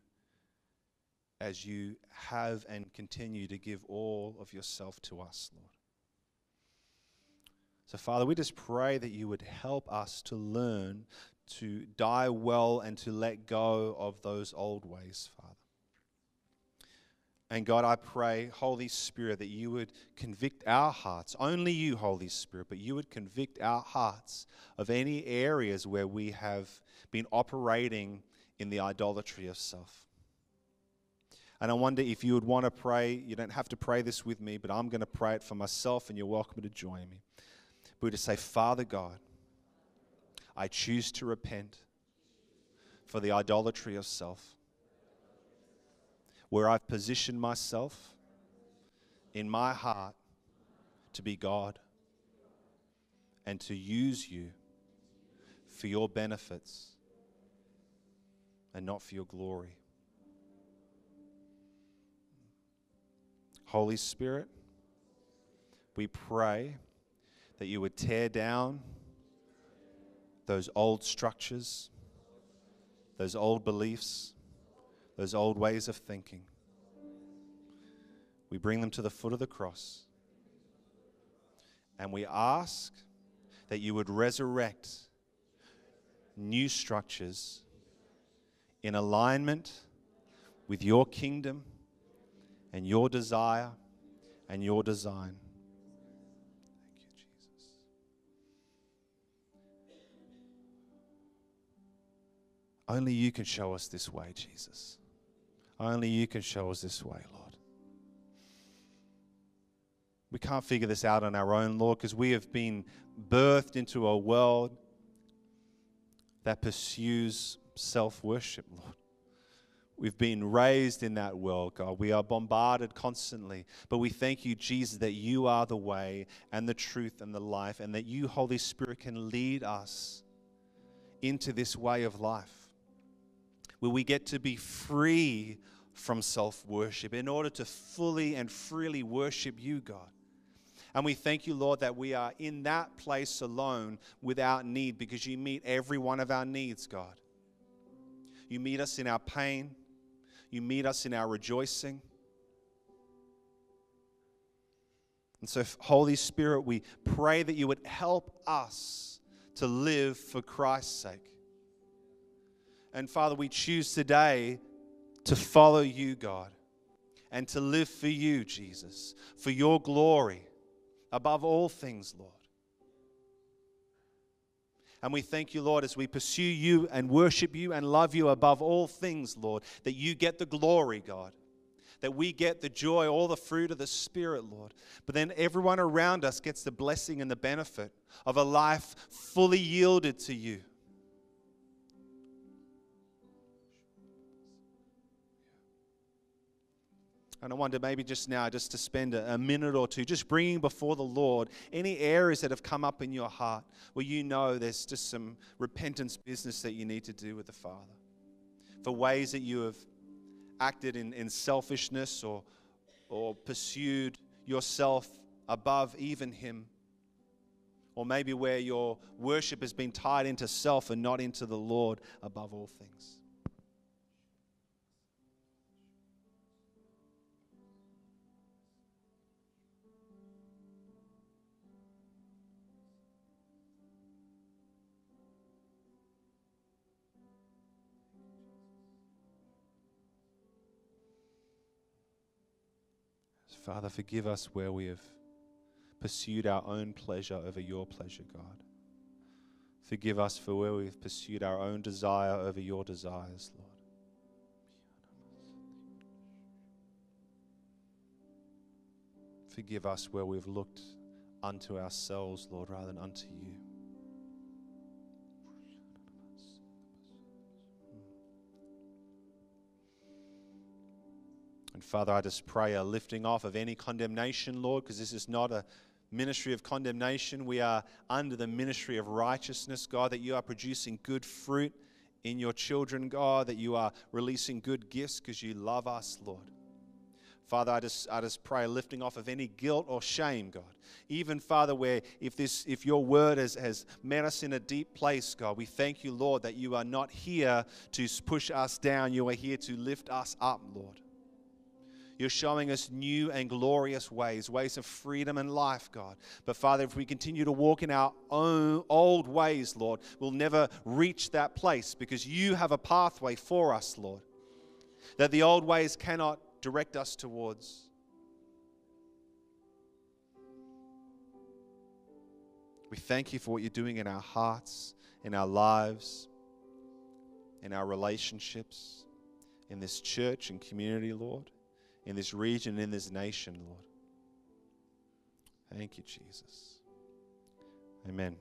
as you have and continue to give all of yourself to us, Lord. So, Father, we just pray that you would help us to learn to die well and to let go of those old ways, Father. And God, I pray, Holy Spirit, that you would convict our hearts, only you, Holy Spirit, but you would convict our hearts of any areas where we have been operating in the idolatry of self. And I wonder if you would want to pray, you don't have to pray this with me, but I'm going to pray it for myself, and you're welcome to join me we to say, Father God, I choose to repent for the idolatry of self, where I've positioned myself in my heart to be God. and to use you for your benefits and not for your glory. Holy Spirit, we pray that you would tear down those old structures, those old beliefs, those old ways of thinking. We bring them to the foot of the cross. And we ask that you would resurrect new structures in alignment with your kingdom and your desire and your design. Only you can show us this way, Jesus. Only you can show us this way, Lord. We can't figure this out on our own, Lord, because we have been birthed into a world that pursues self worship, Lord. We've been raised in that world, God. We are bombarded constantly. But we thank you, Jesus, that you are the way and the truth and the life, and that you, Holy Spirit, can lead us into this way of life where we get to be free from self worship in order to fully and freely worship you, God. And we thank you, Lord, that we are in that place alone without need because you meet every one of our needs, God. You meet us in our pain, you meet us in our rejoicing. And so, Holy Spirit, we pray that you would help us to live for Christ's sake. And Father, we choose today to follow you, God, and to live for you, Jesus, for your glory above all things, Lord. And we thank you, Lord, as we pursue you and worship you and love you above all things, Lord, that you get the glory, God. That we get the joy, all the fruit of the Spirit, Lord. But then everyone around us gets the blessing and the benefit of a life fully yielded to you. And I wonder maybe just now, just to spend a, minute or two, just bringing before the Lord any areas that have come up in your heart where you know there's just some repentance business that you need to do with the Father. For ways that you have acted in, in selfishness or, or pursued yourself above even Him. Or maybe where your worship has been tied into self and not into the Lord above all things. Father, forgive us where we have pursued our own pleasure over your pleasure, God. Forgive us for where we've pursued our own desire over your desires, Lord. Forgive us where we've looked unto ourselves, Lord, rather than unto you. And Father, I just pray a lifting off of any condemnation, Lord, because this is not a ministry of condemnation. We are under the ministry of righteousness, God, that you are producing good fruit in your children, God, that you are releasing good gifts because you love us, Lord. Father, I just, I just pray lifting off of any guilt or shame, God. Even, Father, where if, this, if your word has, has met us in a deep place, God, we thank you, Lord, that you are not here to push us down. You are here to lift us up, Lord. You're showing us new and glorious ways, ways of freedom and life, God. But Father, if we continue to walk in our own old ways, Lord, we'll never reach that place because you have a pathway for us, Lord, that the old ways cannot direct us towards. We thank you for what you're doing in our hearts, in our lives, in our relationships, in this church and community, Lord in this region, in this nation, Lord. Thank you, Jesus. Amen.